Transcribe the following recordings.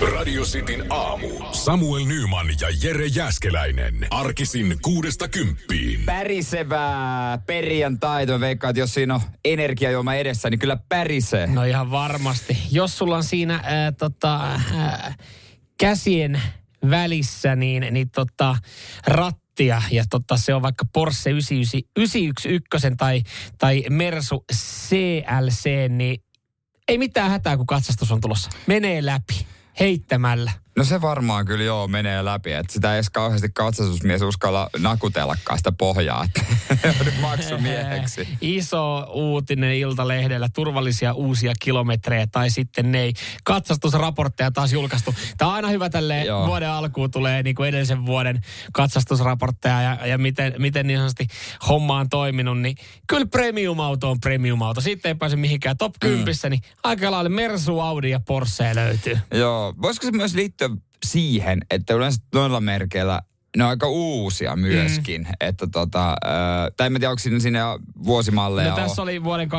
Radio Cityn aamu. Samuel Nyman ja Jere Jäskeläinen. Arkisin kuudesta kymppiin. Pärisevää perjantaita. Mä veikkaan, että jos siinä on energiajuoma edessä, niin kyllä pärisee. No ihan varmasti. Jos sulla on siinä ää, tota, ää, käsien välissä niin, niin tota, rattia ja tota, se on vaikka Porsche 911 tai, tai Mersu CLC, niin ei mitään hätää, kun katsastus on tulossa. Menee läpi heittämällä. No se varmaan kyllä joo menee läpi, että sitä ei edes kauheasti katsastusmies uskalla nakutellakaan sitä pohjaa, että maksumieheksi. Iso uutinen Iltalehdellä, turvallisia uusia kilometrejä tai sitten ne ei. Katsastusraportteja taas julkaistu. Tämä on aina hyvä tälle vuoden alkuun tulee niin kuin edellisen vuoden katsastusraportteja ja, ja miten, miten niin sanotusti homma on toiminut, niin kyllä premium-auto on premium-auto. Sitten ei pääse mihinkään top 10, mm. niin aika lailla Mersu, Audi ja Porsche löytyy. Joo, voisiko se myös liittyä siihen, että yleensä noilla merkeillä ne on aika uusia myöskin. Mm. Että tota, äh, tai en tiedä, onko siinä vuosimalleja No tässä oli vuoden 2018-2019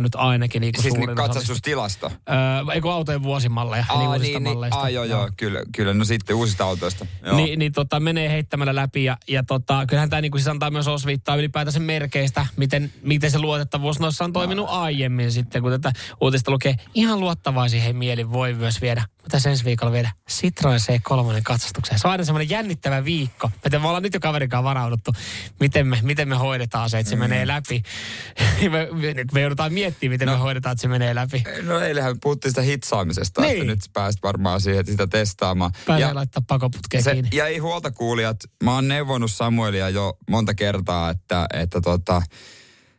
nyt ainakin niin Siis niin katsastustilasto? Öö, eikö autojen vuosimalleja? Aa, niin, niin, niin, aa, joo, joo, kyllä, kyllä. No sitten uusista autoista. Joo. Ni, niin tota, menee heittämällä läpi ja, ja tota, kyllähän tämä niin siis antaa myös osviittaa ylipäätänsä merkeistä, miten, miten se luotettavuus noissa on toiminut no. aiemmin sitten, kun tätä uutista lukee. Ihan luottavaisin hei mieli voi myös viedä, mutta ensi viikolla viedä Citroen C3 katsastukseen. Se on aina semmoinen jännittävä viikko. Että me ollaan nyt jo kaverikaan varauduttu, miten me, miten me hoidetaan se, että se mm. menee läpi. me, nyt me joudutaan miettimään, miten no, me hoidetaan, että se menee läpi. No eilähän puhuttiin sitä hitsaamisesta, niin. että nyt pääsit varmaan siihen, että sitä testaamaan. Pääsee ja, laittaa pakoputkeen se, kiinni. Ja ei huolta kuulijat, mä oon neuvonut Samuelia jo monta kertaa, että, että tota,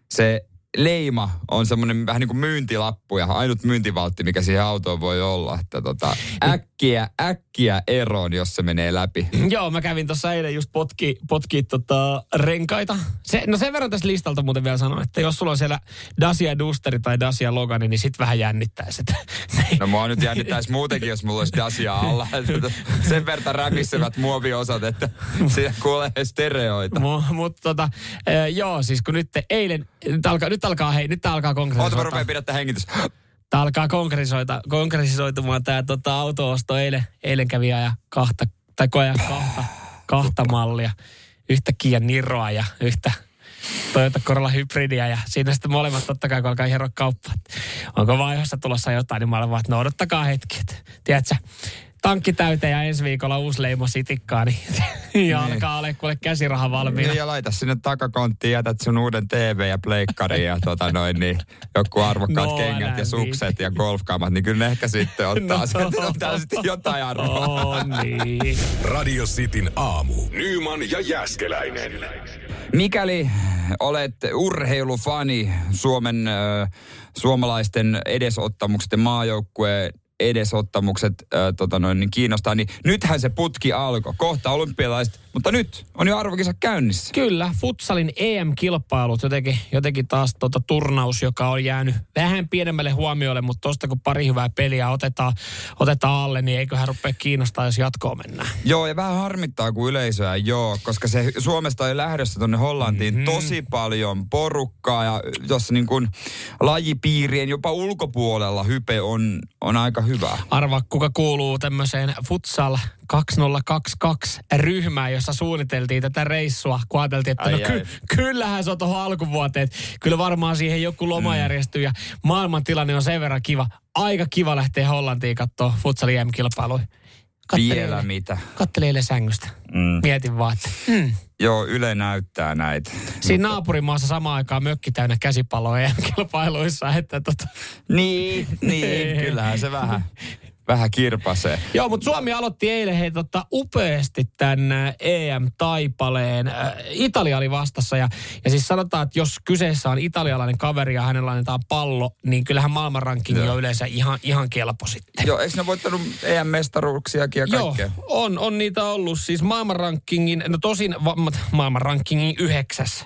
se leima on semmoinen vähän niin kuin myyntilappu ja ainut myyntivaltti, mikä siihen autoon voi olla. Että tota, äkkiä, äkkiä eroon, jos se menee läpi. Joo, mä kävin tuossa eilen just potki, potki tota renkaita. Se, no sen verran tästä listalta muuten vielä sanon, että jos sulla on siellä Dacia Dusteri tai Dacia Logani, niin sit vähän jännittäisi. No mua nyt jännittäisi muutenkin, jos mulla olisi Dacia alla. sen verran räpissevät muoviosat, että siellä kuulee stereoita. Mutta mut, tota, joo, siis kun nyt eilen, nyt alkaa, nyt alkaa, hei, nyt alkaa konkretisoida. Oota, mä rupean pidättää hengitys. Tämä alkaa konkretisoida, konkretisoitumaan tämä tota, auto-osto. Eilen, eilen kävi ja kahta, tai koja kahta, kahta mallia. Yhtä Kia Niroa ja yhtä Toyota Corolla hybridiä ja siinä sitten molemmat totta kai kun alkaa hieroa kauppaa. Onko vaiheessa tulossa jotain, niin mä olen vaan, että no odottakaa hetki. Tiedätkö, tankki täyteen ja ensi viikolla uusi leimo sitikkaa, niin, ja niin. alkaa olla kuule käsiraha valmiina. Niin, ja laita sinne takakonttiin, jätät sun uuden TV ja pleikkari ja tota noin, niin joku arvokkaat no, kengät ja sukset niin. ja golfkamat, niin kyllä ne ehkä sitten ottaa, no, sitten, ottaa sitten jotain arvoa. Oh, niin. Radio Cityn aamu. Nyman ja Jäskeläinen. Mikäli olet urheilufani, Suomen äh, suomalaisten edesottamukset ja maajoukkueen edesottamukset äh, tota noin, niin kiinnostaa, niin nythän se putki alkoi. Kohta olympialaiset, mutta nyt on jo arvokisa käynnissä. Kyllä, futsalin EM-kilpailut, jotenkin, jotenkin taas tota turnaus, joka on jäänyt vähän pienemmälle huomiolle, mutta tosta kun pari hyvää peliä otetaan, otetaan alle, niin eiköhän rupea kiinnostaa, jos jatkoa mennään. Joo, ja vähän harmittaa, kun yleisöä joo, koska se Suomesta on lähdössä tuonne Hollantiin mm-hmm. tosi paljon porukkaa, ja jossa niin kuin lajipiirien jopa ulkopuolella hype on, on aika hyvä. Arva, kuka kuuluu tämmöiseen futsal 2022 ryhmään, jossa suunniteltiin tätä reissua, kun ajateltiin, että ai, no ky- kyllähän se on tuohon alkuvuoteen. Kyllä varmaan siihen joku loma mm. järjestyy ja maailman tilanne on sen verran kiva. Aika kiva lähteä Hollantiin katsoa futsal Vielä eilen, mitä? Kattelin eilen sängystä. Mm. Mietin vaan, että mm. Joo, Yle näyttää näitä. Siinä naapurimaassa samaan aikaan mökki täynnä käsipalloja kilpailuissa, että tota... Niin, niin, kyllähän se vähän vähän kirpasee. Joo, mutta Suomi aloitti eilen hei, tota, upeasti tämän EM-taipaleen. Äh, Italia oli vastassa ja, ja siis sanotaan, että jos kyseessä on italialainen kaveri ja hänellä annetaan pallo, niin kyllähän maailmanranking on yleensä ihan, ihan kelpo sitten. Joo, eikö ne voittanut EM-mestaruuksiakin ja kaikkea? Joo, on, on niitä ollut. Siis maailmanrankingin, no tosin va- maailmanrankingin yhdeksäs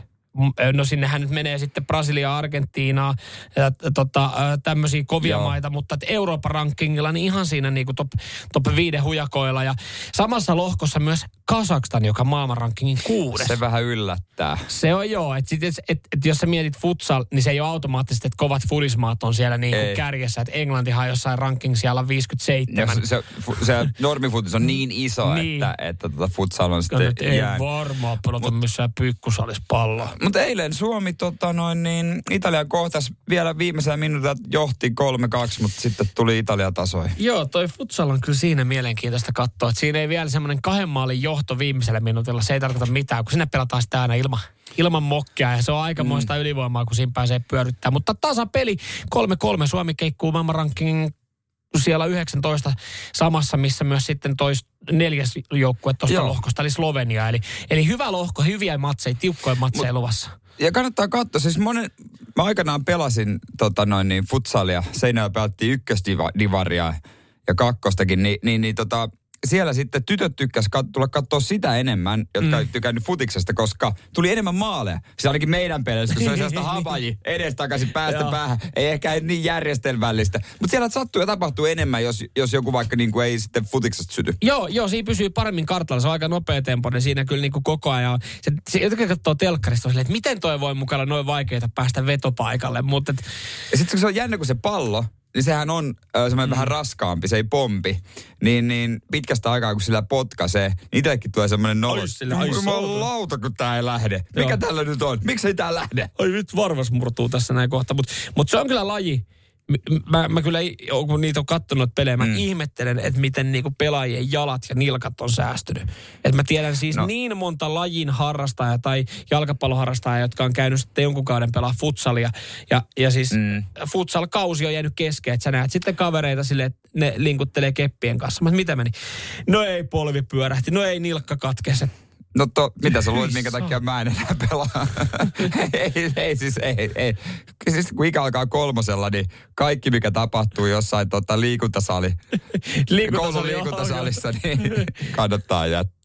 no sinnehän nyt menee sitten Brasilia, Argentiinaa ja tota, tämmöisiä kovia Joo. maita, mutta Euroopan rankingilla niin ihan siinä niin kuin top, top viiden hujakoilla. Ja samassa lohkossa myös Kasakstan, joka maailman rankingin kuudes. Se vähän yllättää. Se on joo, että et, et, et, jos sä mietit futsal, niin se ei ole automaattisesti, että kovat fudismaat on siellä niin kuin kärjessä, että Englantihan jossain ranking siellä 57. Ja se, se, se normifutis on niin iso, niin. että, että tota futsal on sitten Ei jää. varmaan pelata Mut, missään palloa. Mutta eilen Suomi tota noin, niin Italia kohtas vielä viimeisellä minuutilla johti 3-2, mutta sitten tuli Italia tasoi. Joo, toi futsal on kyllä siinä mielenkiintoista katsoa. Että siinä ei vielä semmoinen kahden maalin johto viimeisellä minuutilla. Se ei tarkoita mitään, kun sinne pelataan sitä aina ilman, ilman mokkia. Ja se on aikamoista mm. ylivoimaa, kun siinä pääsee pyörittämään. Mutta tasapeli 3-3. Suomi keikkuu maailman rankingin siellä 19 samassa, missä myös sitten tois neljäs joukkue tuosta lohkosta, eli Slovenia. Eli, eli hyvä lohko, hyviä matseja, tiukkoja matseja Mut, luvassa. Ja kannattaa katsoa, siis monen, mä aikanaan pelasin tota noin niin, futsalia, Seinäjällä pelattiin ykkösdivaria ja kakkostakin, niin, niin, niin tota, siellä sitten tytöt tykkäs kat- tulla katsoa sitä enemmän, jotka mm. ei tykännyt futiksesta, koska tuli enemmän maaleja. Se ainakin meidän peleissä, kun se oli sellaista hapaji edestakaisin päästä päähän. Ei ehkä niin järjestelmällistä. Mutta siellä sattuu ja tapahtuu enemmän, jos, jos joku vaikka niin kuin ei sitten futiksesta syty. Joo, joo, siinä pysyy paremmin kartalla. Se on aika nopea tempo, niin siinä kyllä niin kuin koko ajan. Se, se jotenkin katsoo telkkarista, silleen, että miten toi voi mukana noin vaikeita päästä vetopaikalle. Mutta et... Ja sitten kun se on jännä, kun se pallo, niin sehän on äh, semmoinen mm. vähän raskaampi, se ei pompi. Niin, niin pitkästä aikaa, kun sillä potkaisee, niin itsellekin tulee semmoinen nolo. Mä oon lauta, kun tää ei lähde. Mikä Joo. tällä nyt on? Miksi ei tää lähde? Ai nyt varvas murtuu tässä näin kohta. Mutta mut se on kyllä laji, mä, mä kyllä, kun niitä on kattonut pelejä, mä mm. ihmettelen, että miten niinku pelaajien jalat ja nilkat on säästynyt. Et mä tiedän siis no. niin monta lajin harrastajaa tai jalkapalloharrastajaa, jotka on käynyt sitten jonkun kauden pelaa futsalia. Ja, ja siis mm. futsal-kausi on jäänyt kesken, että sä näet sitten kavereita sille, että ne linkuttelee keppien kanssa. Mutta mitä meni? No ei polvi pyörähti, no ei nilkka katkesi. No to, mitä sä luulet, minkä takia mä en enää pelaa? ei, ei, siis ei, ei. Siis kun ikä alkaa kolmosella, niin kaikki mikä tapahtuu jossain tota, liikuntasali, liikuntasali liikuntasalissa, niin kannattaa jättää.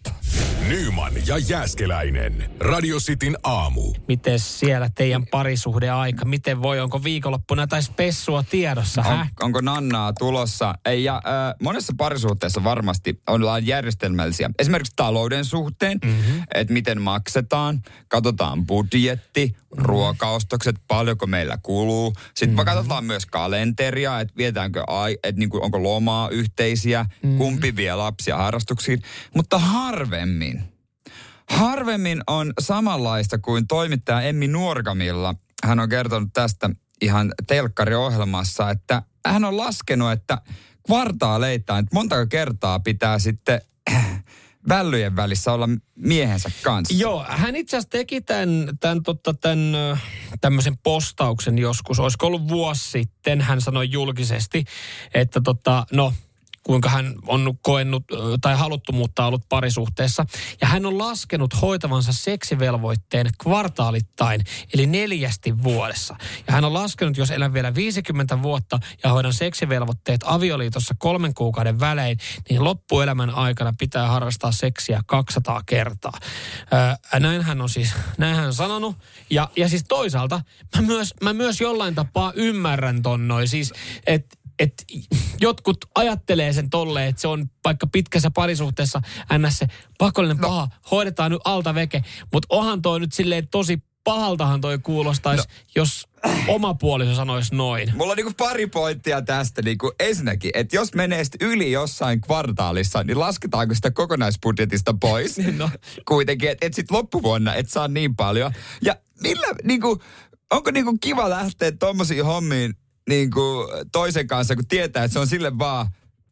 Nyman ja Jääskeläinen. Radio Cityn aamu. Miten siellä teidän parisuhdeaika? Miten voi? Onko viikonloppuna tai spessua tiedossa? On, onko nannaa tulossa? Ei, ja äh, monessa parisuhteessa varmasti ollaan järjestelmällisiä. Esimerkiksi talouden suhteen, mm-hmm. että miten maksetaan. Katsotaan budjetti, mm-hmm. ruokaostokset, paljonko meillä kuluu. Sitten mm-hmm. katsotaan myös kalenteria, että vietäänkö, ai, että niin kuin, onko lomaa yhteisiä, mm-hmm. kumpi vie lapsia harrastuksiin. Mutta harvemmin Harvemmin on samanlaista kuin toimittaja Emmi Nuorgamilla. Hän on kertonut tästä ihan telkkariohjelmassa, että hän on laskenut, että kvartaaleittain, että montako kertaa pitää sitten vällyjen välissä olla miehensä kanssa. Joo, hän itse asiassa teki tämän, tämän, totta, tämän tämmöisen postauksen joskus, olisiko ollut vuosi sitten, hän sanoi julkisesti, että tota, no kuinka hän on koennut tai haluttomuutta ollut parisuhteessa. Ja hän on laskenut hoitavansa seksivelvoitteen kvartaalittain, eli neljästi vuodessa. Ja hän on laskenut, jos elän vielä 50 vuotta ja hoidan seksivelvoitteet avioliitossa kolmen kuukauden välein, niin loppuelämän aikana pitää harrastaa seksiä 200 kertaa. Ää, näin hän on siis, näin hän on sanonut. Ja, ja siis toisaalta mä myös, mä myös jollain tapaa ymmärrän ton noin. Siis, että että jotkut ajattelee sen tolle, että se on vaikka pitkässä parisuhteessa ns. pakollinen no. paha, hoidetaan nyt alta veke. Mutta onhan toi nyt silleen tosi pahaltahan toi kuulostaisi, no. jos oma puoliso sanoisi noin. Mulla on niinku pari pointtia tästä. Niinku ensinnäkin, että jos menee yli jossain kvartaalissa, niin lasketaanko sitä kokonaisbudjetista pois? no. Kuitenkin, että et sitten loppuvuonna et saa niin paljon. Ja millä, niinku, onko niinku kiva lähteä tommosiin hommiin niin kuin toisen kanssa, kun tietää, että se on sille vaan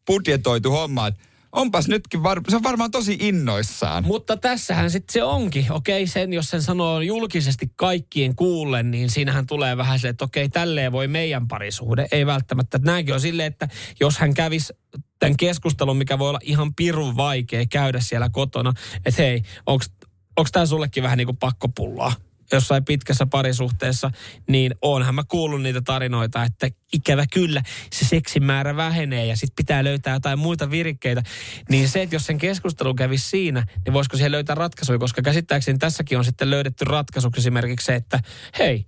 budjetoitu homma, onpas nytkin, var- se on varmaan tosi innoissaan. Mutta tässähän sitten se onkin. Okei, sen jos sen sanoo julkisesti kaikkien kuullen, niin siinähän tulee vähän se, että okei, tälleen voi meidän parisuhde. Ei välttämättä. Nämäkin on silleen, että jos hän kävisi tämän keskustelun, mikä voi olla ihan pirun vaikea käydä siellä kotona, että hei, onko tämä sullekin vähän niin kuin pakkopullaa? Jossain pitkässä parisuhteessa, niin onhan mä kuullut niitä tarinoita, että ikävä kyllä se seksin määrä vähenee ja sitten pitää löytää jotain muita virikkeitä. Niin se, että jos sen keskustelu kävisi siinä, niin voisiko siihen löytää ratkaisuja, koska käsittääkseni tässäkin on sitten löydetty ratkaisuksi esimerkiksi se, että hei,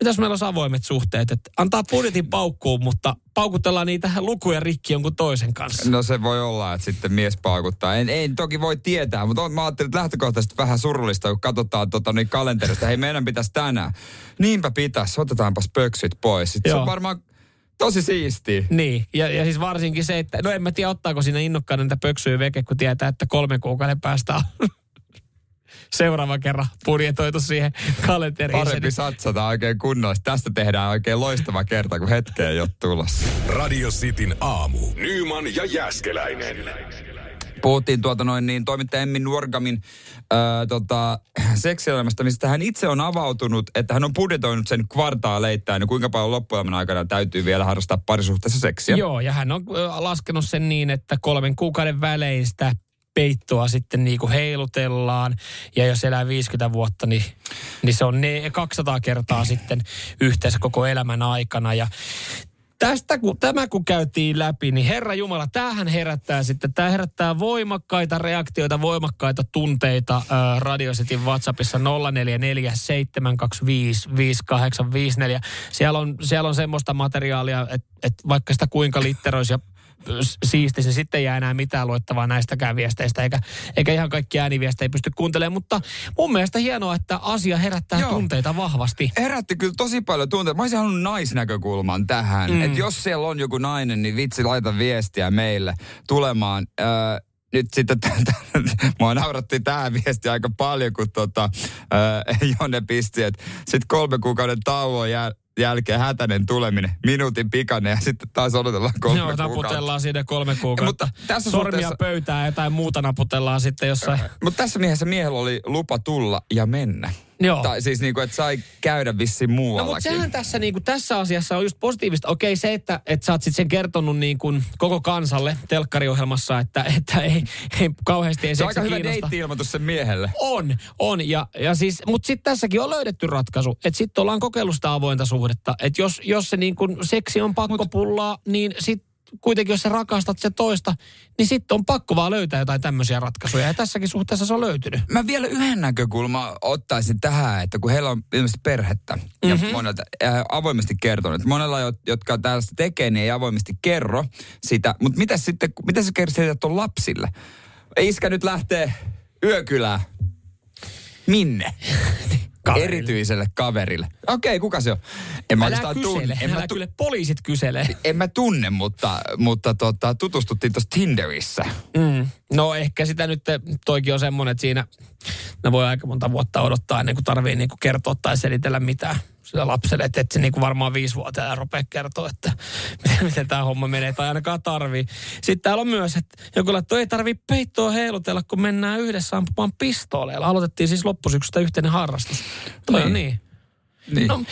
mitäs meillä on avoimet suhteet, että antaa budjetin paukkuun, mutta paukutellaan niitä lukuja rikki jonkun toisen kanssa. No se voi olla, että sitten mies paukuttaa. En, en toki voi tietää, mutta mä ajattelin, että lähtökohtaisesti vähän surullista, kun katsotaan tota, niin kalenterista. Hei, meidän pitäisi tänään. Niinpä pitäisi, otetaanpas pöksyt pois. Sitten se on varmaan tosi siisti. Niin, ja, ja siis varsinkin se, että no en mä tiedä, ottaako siinä innokkaan niitä pöksyjä veke, kun tietää, että kolmen kuukauden päästä on seuraava kerran budjetoitu siihen kalenteriin. Parempi satsata oikein kunnolla. Tästä tehdään oikein loistava kerta, kun hetkeen ei ole tulossa. Radio Cityn aamu. Nyman ja Jäskeläinen. Puhuttiin tuota noin niin toimittaja Emmi Nuorgamin ää, tota, seksioimasta, mistä hän itse on avautunut, että hän on budjetoinut sen kvartaaleittain ja kuinka paljon loppujen aikana täytyy vielä harrastaa parisuhteessa seksiä. Joo, ja hän on laskenut sen niin, että kolmen kuukauden välein sitä peittoa sitten niin kuin heilutellaan. Ja jos elää 50 vuotta, niin, niin se on ne 200 kertaa sitten yhteensä koko elämän aikana. Ja tästä kun, tämä kun käytiin läpi, niin Herra Jumala, tämähän herättää sitten, tämä herättää voimakkaita reaktioita, voimakkaita tunteita äh, Radiosetin WhatsAppissa 0447255854. Siellä on, siellä on semmoista materiaalia, että et vaikka sitä kuinka litteroisi ja siisti, se sitten jää enää mitään luettavaa näistäkään viesteistä, eikä, eikä ihan kaikki ääniviestejä pysty kuuntelemaan, mutta mun mielestä hienoa, että asia herättää Joo. tunteita vahvasti. Herätti kyllä tosi paljon tunteita. Mä olisin halunnut naisnäkökulman tähän, mm. että jos siellä on joku nainen, niin vitsi laita viestiä meille tulemaan. Öö, nyt sitten mua nauratti tämä viesti aika paljon, kun tota, äh, Jonne pisti, että sitten kolme kuukauden tauon jää, jälkeen hätäinen tuleminen, minuutin pikainen ja sitten taas odotellaan kolme Joo, kuukautta. naputellaan siinä kolme kuukautta. Mutta tässä Sormia suhteessa... pöytään ja jotain muuta naputellaan sitten jossain. Mutta tässä miehessä miehellä oli lupa tulla ja mennä. Joo. Tai siis niinku, että sai käydä vissiin muuallakin. No mutta sehän tässä, niinku, tässä asiassa on just positiivista. Okei se, että, että sä oot sitten sen kertonut niinku, koko kansalle telkkariohjelmassa, että, että ei, ei kauheasti ei Se on aika hyvä deitti-ilmoitus sen miehelle. On, on. Ja, ja siis, mutta sitten tässäkin on löydetty ratkaisu. Että sitten ollaan kokeillut sitä avointa suhdetta. Että jos, jos se niinku, seksi on pakko pullaa, niin sitten kuitenkin jos sä rakastat se toista, niin sitten on pakko vaan löytää jotain tämmöisiä ratkaisuja. Ja tässäkin suhteessa se on löytynyt. Mä vielä yhden näkökulman ottaisin tähän, että kun heillä on ilmeisesti perhettä mm-hmm. ja mhm. monelta äh, avoimesti kertonut. Monella, jotka tällaista tekee, niin ei avoimesti kerro sitä. Mutta mitä sitten, mitä se kertoo on lapsille? Iskä nyt lähtee yökylään. Minne? Kaverille. Erityiselle kaverille. Okei, okay, kuka se on? En mä kysele. tunne. En mä tu- kyllä poliisit kyselee. En mä tunne, mutta, mutta tota, tutustuttiin tuossa Tinderissä. Mm. No ehkä sitä nyt, toikin on semmoinen, että siinä ne voi aika monta vuotta odottaa ennen kuin tarvii niin kuin kertoa tai selitellä mitään sille lapselle, että et se niin kuin varmaan viisivuotiaana rupeaa kertoa, että miten, miten tämä homma menee, tai ainakaan tarvii. Sitten täällä on myös, että joku laittoi, ei tarvii peittoa heilutella, kun mennään yhdessä ampumaan pistooleilla. Aloitettiin siis loppusyksystä yhteinen harrastus. Toi niin. on niin. niin. No,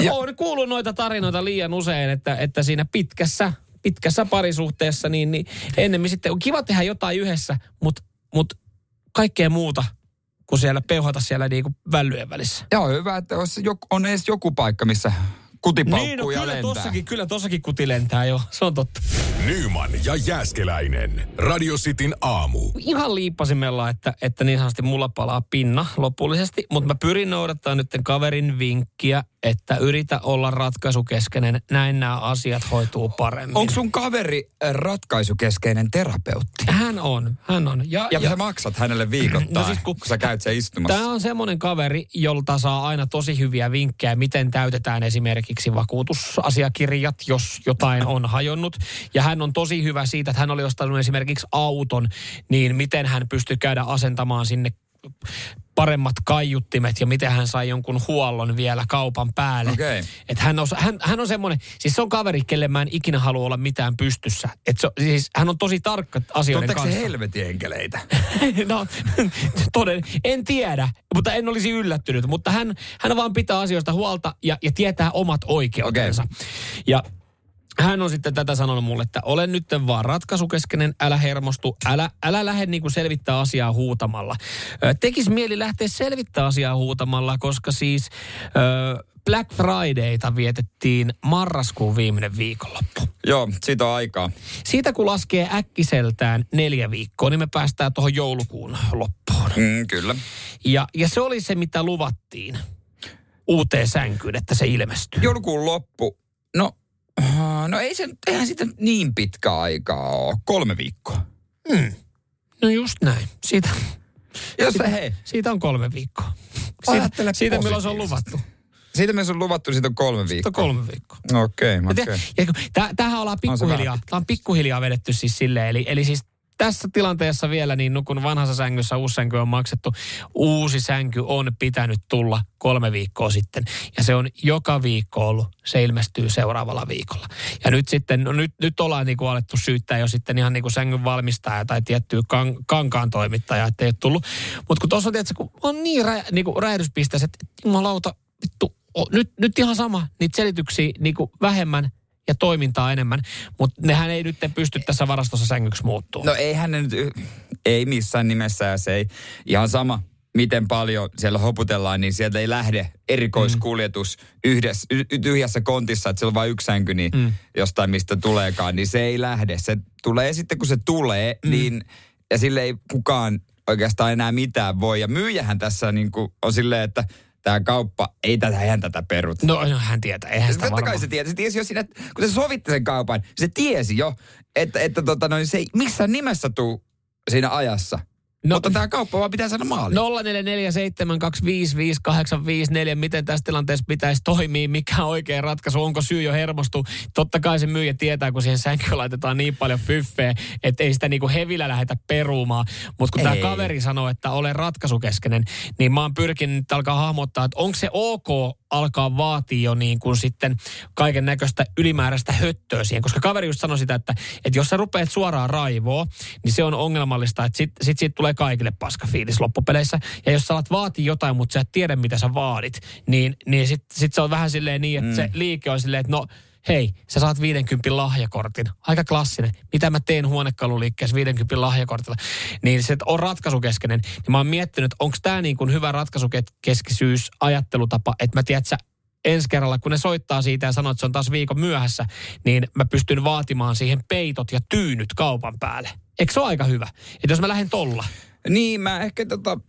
ja. Olen kuullut noita tarinoita liian usein, että, että siinä pitkässä, pitkässä parisuhteessa, niin, niin ennemmin sitten on kiva tehdä jotain yhdessä, mutta mut kaikkea muuta – kuin siellä peuhata siellä niinku vällyjen välissä. Joo, hyvä, että on edes joku paikka, missä kutipaukkuu niin, no, kyllä lentää. Tossakin, kyllä tossakin kuti lentää jo, se on totta. Nyman ja Jääskeläinen. Radio Cityn aamu. Ihan liippasimella, että, että niin sanotusti mulla palaa pinna lopullisesti, mutta mä pyrin noudattaa nyt kaverin vinkkiä, että yritä olla ratkaisukeskeinen. Näin nämä asiat hoituu paremmin. Onko sun kaveri äh, ratkaisukeskeinen terapeutti? Hän on, hän on. Ja, ja, ja sä maksat hänelle viikoittain, no siis kun, kun sä käyt sen istumassa. Tämä on semmoinen kaveri, jolta saa aina tosi hyviä vinkkejä, miten täytetään esimerkiksi vakuutusasiakirjat, jos jotain on hajonnut. Ja hän on tosi hyvä siitä, että hän oli ostanut esimerkiksi auton, niin miten hän pystyy käydä asentamaan sinne paremmat kaiuttimet ja miten hän sai jonkun huollon vielä kaupan päälle. Okay. Et hän, on, hän, hän on semmoinen, siis se on kaveri, kelle mä en ikinä halua olla mitään pystyssä. Et se, siis hän on tosi tarkka asioiden Tuotteko kanssa. se helvetin enkeleitä? no, toden, en tiedä, mutta en olisi yllättynyt. Mutta hän, hän vaan pitää asioista huolta ja, ja tietää omat oikeutensa. Okay. Ja hän on sitten tätä sanonut mulle, että olen nyt vaan ratkaisukeskeinen, älä hermostu, älä, älä lähde niin kuin selvittää asiaa huutamalla. Tekis mieli lähteä selvittää asiaa huutamalla, koska siis ö, Black Fridayta vietettiin marraskuun viimeinen viikonloppu. Joo, siitä on aikaa. Siitä kun laskee äkkiseltään neljä viikkoa, niin me päästään tuohon joulukuun loppuun. Mm, kyllä. Ja, ja se oli se, mitä luvattiin uuteen sänkyyn, että se ilmestyy. Joulukuun loppu. No, äh, no ei se, eihän siitä niin pitkä aikaa ole. Kolme viikkoa. Hmm. No just näin. Siitä, Jos siitä, hei, siitä on kolme viikkoa. Siitä, Ajattele siitä milloin se on luvattu. siitä me on luvattu, siitä on kolme Siitä viikkoa. on kolme viikkoa. Okei, kun tää- Tämähän ollaan pikkuhiljaa, tää on pikkuhiljaa vedetty siis silleen, eli, eli siis tässä tilanteessa vielä, niin no kun vanhassa sängyssä uusi sänky on maksettu, uusi sänky on pitänyt tulla kolme viikkoa sitten. Ja se on joka viikko ollut, se ilmestyy seuraavalla viikolla. Ja nyt sitten, no nyt, nyt ollaan niin kuin alettu syyttää jo sitten ihan niin kuin sängyn valmistaja tai tiettyä kan, kankaan toimittaja, että ei ole tullut. Mutta kun tuossa on, tietysti, kun on niin, rä, niin kuin räjähdyspisteessä, että jumalauta, vittu, nyt, nyt ihan sama, niitä selityksiä niin vähemmän ja toimintaa enemmän, mutta nehän ei nyt pysty tässä varastossa sängyksi muuttua. No eihän ne nyt, ei missään nimessä ja se ei. Ihan sama, miten paljon siellä hoputellaan, niin sieltä ei lähde erikoiskuljetus yhdessä, y- y- tyhjässä kontissa, että siellä on vain yksi sänky, niin Mm. jostain mistä tuleekaan, niin se ei lähde. Se tulee sitten, kun se tulee, mm. niin, ja sille ei kukaan oikeastaan enää mitään voi. Ja myyjähän tässä niin kuin on silleen, että tämä kauppa, ei tätä, eihän tätä peruta. No, no hän tietää, eihän sitä Totta kai varmaan. se tiesi. Se tiesi jo siinä, kun se sovitti sen kaupan, se tiesi jo, että, että tota, no, se ei missään nimessä tuu siinä ajassa. No- Mutta tämä kauppa vaan pitää saada maaliin. 0447255854, miten tässä tilanteessa pitäisi toimia, mikä on oikea ratkaisu, onko syy jo hermostu. Totta kai se myyjä tietää, kun siihen sänkyyn laitetaan niin paljon fyffeä, että ei sitä niinku hevillä lähdetä perumaan. Mutta kun tämä kaveri sanoo, että olen ratkaisukeskeinen, niin mä oon pyrkinyt alkaa hahmottaa, että onko se ok alkaa vaatia jo niin kuin sitten kaiken näköistä ylimääräistä höttöä siihen. Koska kaveri just sanoi sitä, että, että jos sä rupeat suoraan raivoa, niin se on ongelmallista, että sit, sit siitä tulee kaikille paska fiilis loppupeleissä. Ja jos sä alat vaatia jotain, mutta sä et tiedä, mitä sä vaadit, niin, niin sit, sit se on vähän silleen niin, että mm. se liike on silleen, että no hei, sä saat 50 lahjakortin. Aika klassinen. Mitä mä teen huonekaluliikkeessä 50 lahjakortilla? Niin se on ratkaisukeskeinen. Niin mä oon miettinyt, onko tämä niin hyvä ratkaisukeskisyys ajattelutapa, että mä tiedän, että sä ensi kerralla, kun ne soittaa siitä ja sanoo, että se on taas viikon myöhässä, niin mä pystyn vaatimaan siihen peitot ja tyynyt kaupan päälle. Eikö se ole aika hyvä? Että jos mä lähden tolla. Niin, mä ehkä tota,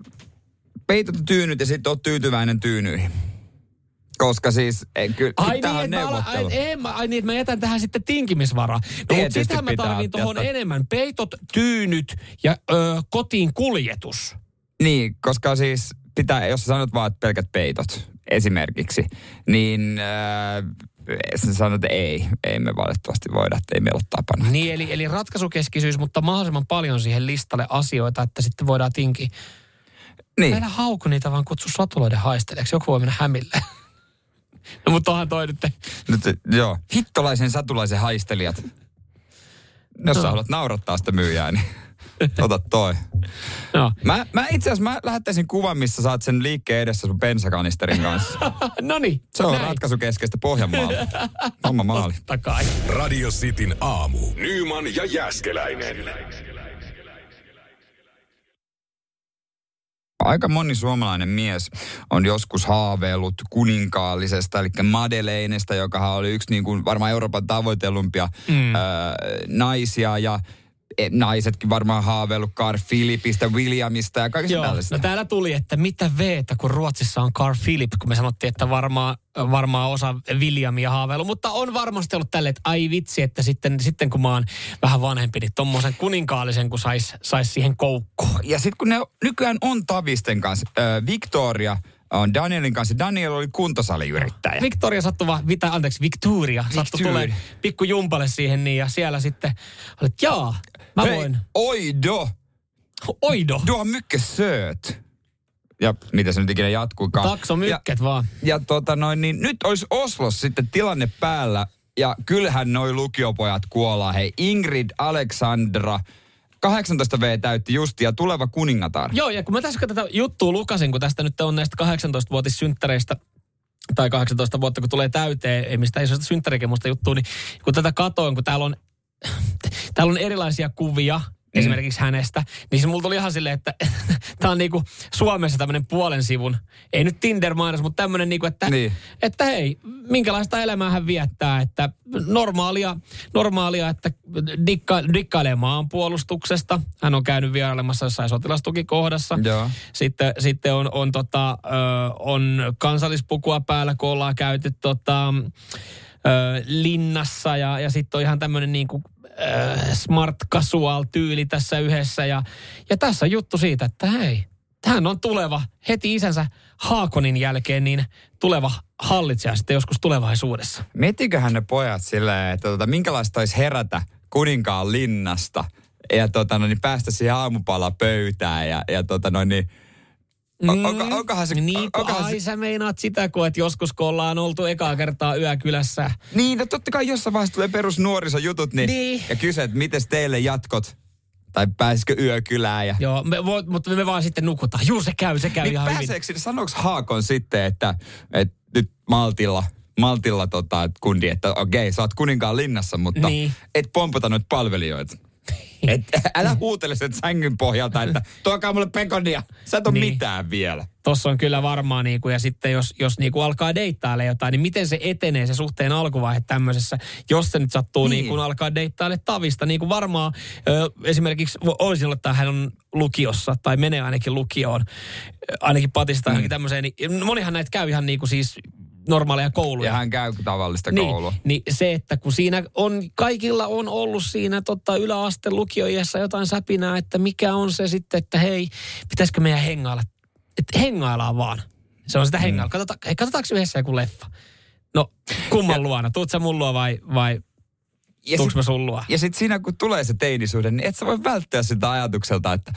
peitot ja tyynyt ja sitten oot tyytyväinen tyynyihin. Koska siis, ei, kyllä, Ai niin, on mä, ala- ai, mä, ai niin, että mä jätän tähän sitten tinkimisvaraa. No, mutta sitähän mä pitää tarviin tuohon enemmän. Peitot, tyynyt ja ö, kotiin kuljetus. Niin, koska siis pitää, jos sä sanot vaan, että pelkät peitot esimerkiksi, niin äh, sä sanot, että ei, ei me valitettavasti voida, että ei meillä ole tapana. Niin, eli, eli ratkaisukeskisyys, mutta mahdollisimman paljon siihen listalle asioita, että sitten voidaan tinkiä. Niin. Älä hauku niitä, vaan kutsu satuloiden haistelijaksi. Joku voi mennä hämille. No mutta onhan toi nyt. Nyt, joo, hittolaisen satulaisen haistelijat. Jos sä No. haluat naurattaa sitä myyjää, niin ota toi. No, Mä, mä itse asiassa mä lähettäisin kuvan, missä saat sen liikkeen edessä sun bensakanisterin kanssa. no niin. Se on näin. ratkaisukeskeistä Pohjanmaalla. Homma maali. Totta kai. Radio Cityn aamu. Nyman ja Jäskeläinen. Aika moni suomalainen mies on joskus haaveillut kuninkaallisesta, eli Madeleinesta, joka oli yksi niin kuin varmaan Euroopan tavoitellumpia Mm. öö, naisia ja naisetkin varmaan haaveillut Carl Philipistä, Williamista ja kaikista Joo, tällaisista. no täällä tuli, että mitä veetä, kun Ruotsissa on Carl Philip, kun me sanottiin, että varmaan, varmaan osa Williamia haaveilu, mutta on varmasti ollut tälle, että ai vitsi, että sitten, sitten kun mä oon vähän vanhempi, niin tommosen kuninkaallisen, kun sais, sais siihen koukkuun. Ja sitten kun ne nykyään on Tavisten kanssa, öö, Victoria on Danielin kanssa. Daniel oli kuntosaliyrittäjä. Victoria sattui vaan, mitä, anteeksi, Victoria sattui tulee pikku jumpalle siihen niin, ja siellä sitten olet, jaa, mä Hei, voin. Oido, Oido, du har mycket söt. Ja mitä se nyt ikinä jatkuikaan. takso Ja- mykket vaan. Ja tota noin, niin nyt olisi Oslos sitten tilanne päällä. Ja kyllähän noi lukiopojat kuolaa. Hei, Ingrid Alexandra, 18 V täytti justi ja tuleva kuningatar. Joo, ja kun mä tässä tätä juttua lukasin, kun tästä nyt on näistä 18-vuotissynttäreistä tai 18 vuotta, kun tulee täyteen, ei mistä isosta synttärikemusta juttua, niin kun tätä katoin, kun täällä on, täällä on erilaisia kuvia, mm. esimerkiksi hänestä, niin se mulla tuli ihan silleen, että tämä on niinku Suomessa tämmöinen puolen sivun, ei nyt Tinder-mainos, mutta tämmöinen niinku, että, niin. että hei, minkälaista elämää hän viettää, että normaalia, normaalia että dikka, dikkailee maanpuolustuksesta, hän on käynyt vierailemassa jossain sotilastukikohdassa, Joo. sitten, sitten on, on, tota, on kansallispukua päällä, kun ollaan käyty tota, linnassa ja, ja sitten on ihan tämmöinen niin kuin äh, smart casual tyyli tässä yhdessä. Ja, ja tässä on juttu siitä, että hei, hän on tuleva heti isänsä Haakonin jälkeen, niin tuleva hallitsija sitten joskus tulevaisuudessa. Miettiköhän ne pojat silleen, että tota, minkälaista olisi herätä kuninkaan linnasta ja tota, no, niin päästä siihen aamupala pöytään ja, ja tota, no, niin, Mm, onko, onkohan se... Niin, onkohan ai se... sä meinaat sitä, kun että joskus kun ollaan oltu ekaa kertaa yökylässä. Niin, no totta kai jossain vaiheessa tulee perus nuorisojutut, niin, niin. ja kysyt, että miten teille jatkot? Tai pääsisikö yökylään? Ja... Joo, me, vo, mutta me vaan sitten nukutaan. Juu, se käy, se käy niin ihan pääseekö hyvin. Sanooko Haakon sitten, että, että nyt maltilla, maltilla tota, kundi, että okei, okay, sä oot kuninkaan linnassa, mutta niin. et pompata noita palvelijoita. Et, älä huutele sen sängyn pohjalta, että tuokaa mulle pekonia. Sä et ole niin. mitään vielä. Tossa on kyllä varmaan, niinku, ja sitten jos, jos niinku alkaa deittaille jotain, niin miten se etenee se suhteen alkuvaihe tämmöisessä, jos se nyt sattuu niin. niinku, alkaa deittaille tavista. Niin kuin varmaan ö, esimerkiksi olisin ollut, että hän on lukiossa, tai menee ainakin lukioon, ainakin patista mm. tämmöiseen, niin monihan näitä käy ihan niinku siis normaaleja kouluja. Ja hän käy tavallista niin, koulua. Niin se, että kun siinä on, kaikilla on ollut siinä tota, yläaste lukioiässä jotain säpinää, että mikä on se sitten, että hei, pitäisikö meidän hengailla? Että hengaillaan vaan. Se on sitä hengailla. Mm. Katsotaan, hei, katsotaanko yhdessä joku leffa? No, kumman ja, luona? Tuut sä mun luo vai, vai ja sit, mä sun luo? Ja sitten siinä, kun tulee se teinisuuden, niin et sä voi välttää sitä ajatukselta, että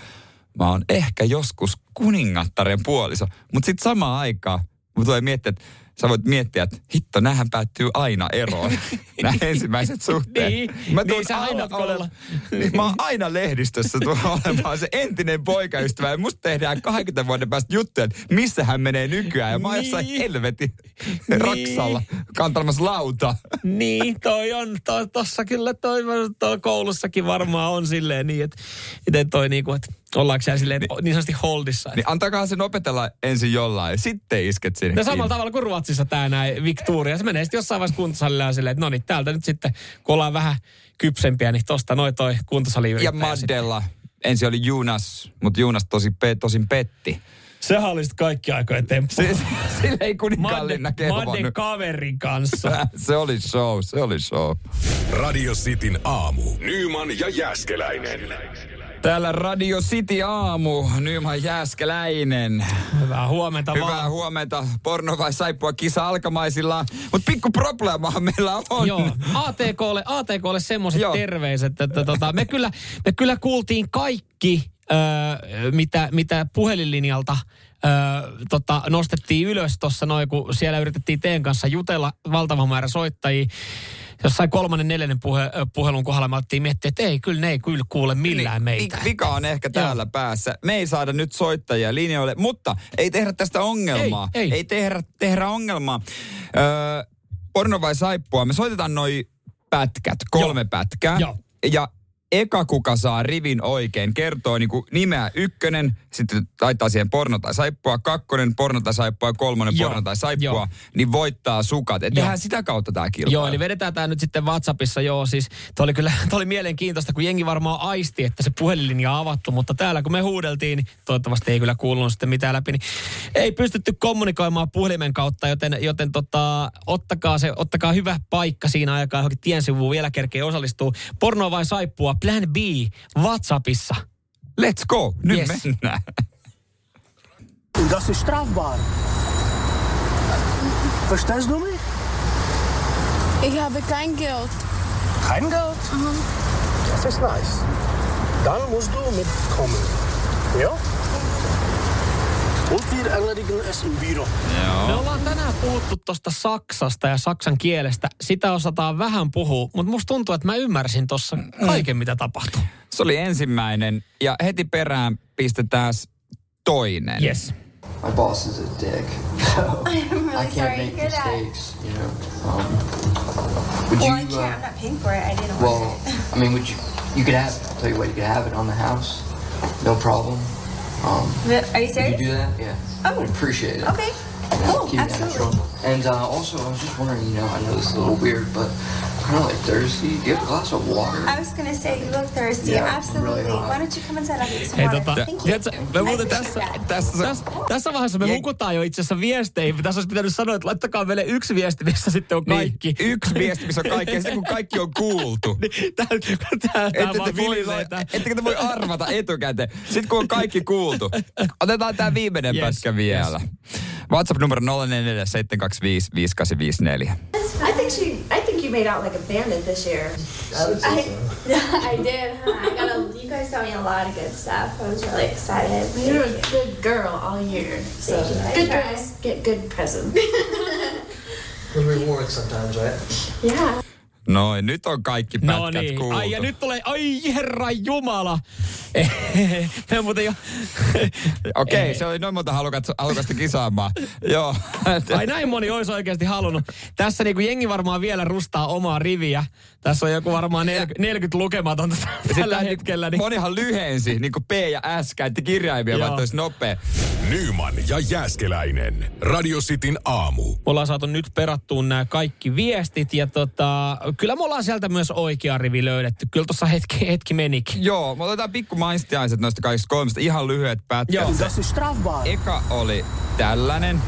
mä oon ehkä joskus kuningattaren puoliso. Mutta sitten samaan aikaan, mun tulee miettiä, että sä voit miettiä, että hitto, näähän päättyy aina eroon, nämä ensimmäiset suhteet. niin, mä niin sä aina ole, niin, mä oon aina lehdistössä tuolla olemaan se entinen poikaystävä ja musta tehdään 20 vuoden päästä juttuja, että missä hän menee nykyään. Ja mä oon niin. jossain helvetin niin. raksalla kantamassa lauta. niin, toi on, to, tossa kyllä toi, toi koulussakin varmaan on silleen niin, että miten toi niinku, että Ollaanko siellä silleen niin, niin sanotusti holdissa? Niin antakaa sen opetella ensin jollain, sitten isket sinne. No samalla tavalla kuin Ruotsissa tämä näin Victoria. Se menee sitten jossain vaiheessa kuntosalilla ja silleen, että no niin, täältä nyt sitten, kun ollaan vähän kypsempiä, niin tosta noin toi kuntosali Ja Maddella. Ensin oli Junas, mutta Junas tosi, pe, tosin petti. Sehän oli sitten kaikki aikojen temppu. Se, sillä ei kuninkaallinna Madden kaverin kanssa. se oli show, se oli show. Radio Cityn aamu. Nyman ja Jäskeläinen. Täällä Radio City aamu, Nyman Jääskeläinen. Hyvää huomenta Hyvää vaan. huomenta. Porno vai saippua kisa alkamaisillaan. Mutta pikku probleemahan meillä on. Joo, ATKlle, ATKlle semmoiset terveiset, että tota, me, kyllä, me kyllä kuultiin kaikki, öö, mitä, mitä puhelinlinjalta öö, tota, nostettiin ylös tuossa noin, kun siellä yritettiin teen kanssa jutella valtava määrä soittajia jossain kolmannen, neljännen puhe, puhelun kohdalla me alettiin miettiä, että ei, kyllä ne ei kyllä kuule millään niin, meitä. Vika on ehkä täällä Joo. päässä. Me ei saada nyt soittajia linjoille, mutta ei tehdä tästä ongelmaa. Ei, ei. ei tehdä, tehdä ongelmaa. Öö, porno vai saippua? Me soitetaan noin pätkät, kolme Joo. pätkää. Joo. Ja eka kuka saa rivin oikein, kertoo niin kuin nimeä ykkönen, sitten laittaa siihen porno tai saippua, kakkonen porno tai saippua, kolmonen Joo. porno tai saippua, joo. niin voittaa sukat. Et tehdään sitä kautta tämä kilpailu. Joo, eli vedetään tämä nyt sitten WhatsAppissa, joo, siis toi oli kyllä toi oli mielenkiintoista, kun jengi varmaan aisti, että se puhelinlinja on avattu, mutta täällä kun me huudeltiin, niin toivottavasti ei kyllä kuulunut sitten mitään läpi, niin ei pystytty kommunikoimaan puhelimen kautta, joten, joten tota, ottakaa, se, ottakaa hyvä paikka siinä aikaa johonkin tien sivuun vielä kerkee osallistuu. Porno vai saippua, Plan B WhatsAppissa. Let's go, nyt yes. mennään. Das ist strafbar. Verstehst du mich? Ich habe kein Geld. Kein Geld? Mhm. Das ist nice. Dann musst du mitkommen. Ja? Joo. Me ollaan tänään puhuttu tuosta Saksasta ja saksan kielestä. Sitä osataan vähän puhua, mutta musta tuntuu, että mä ymmärsin tuossa kaiken, mitä tapahtui. Se oli ensimmäinen ja heti perään pistetään toinen. Yes. My boss is a dick. really I can't sorry to make hear that. mistakes, you know. Um, would Well, you? I can't. uh, I'm not paying for it. I didn't well, want it. I mean, would you? You could have it. I'll tell you what, you could have it on the house, no problem. Um, Are you serious? you do that? Yeah. Oh. I'd appreciate it. Okay. Cool. keep me out of Absolutely. And uh, also, I was just wondering, you know, I know this is a little weird, but kind of like thirsty. Do you have a glass of water? I was gonna say you look thirsty. Yeah, Absolutely. really. Why don't you come inside? I'll get you some Hei, water. tota, Thank you. tiedätkö, me muuten I tässä. Tässä, tässä, tässä vaiheessa me hukutaan jo itse asiassa viesteihin. Tässä olisi pitänyt sanoa, että laittakaa meille yksi viesti, missä sitten on kaikki. Niin, yksi viesti, missä on kaikki, ja sitten kun kaikki on kuultu. Niin, Tää, tää, tää Ette vaan te, voi, ettekö te voi arvata etukäteen? Sitten kun on kaikki kuultu. Otetaan tämä viimeinen Yes, pätkä vielä. WhatsApp numero 0447255854. I think she. I think you made out like a bandit this year. I, I did, huh? I got a, you guys got me a lot of good stuff. I was really excited. You're Thank a good girl all year. So Thank you. Good try. girls get good presents. Good reward sometimes, right? yeah. Noin, nyt on kaikki pätkät No niin. kuultu. Ai ja nyt tulee, ai herra jumala. Me muuten jo... Okei, Ei. se oli noin monta halukasta, halukasta kisaamaan. Joo. Ai näin moni olisi oikeasti halunnut. Tässä niinku jengi varmaan vielä rustaa omaa riviä. Tässä on joku varmaan 40, 40 lukematonta tällä hetkellä. Niin. Monihan lyhensi, niin kuin P ja S, käytti kirjaimia, vaikka olisi nopea. Nyman ja Jääskeläinen. Radio Cityn aamu. Me ollaan saatu nyt perattua nämä kaikki viestit ja tota, kyllä me ollaan sieltä myös oikea rivi löydetty. Kyllä tuossa hetki, hetki menikin. Joo, me otetaan pikku maistiaiset noista kaikista kolmesta. Ihan lyhyet pätkät. Joo. Strafbar. eka oli tällainen.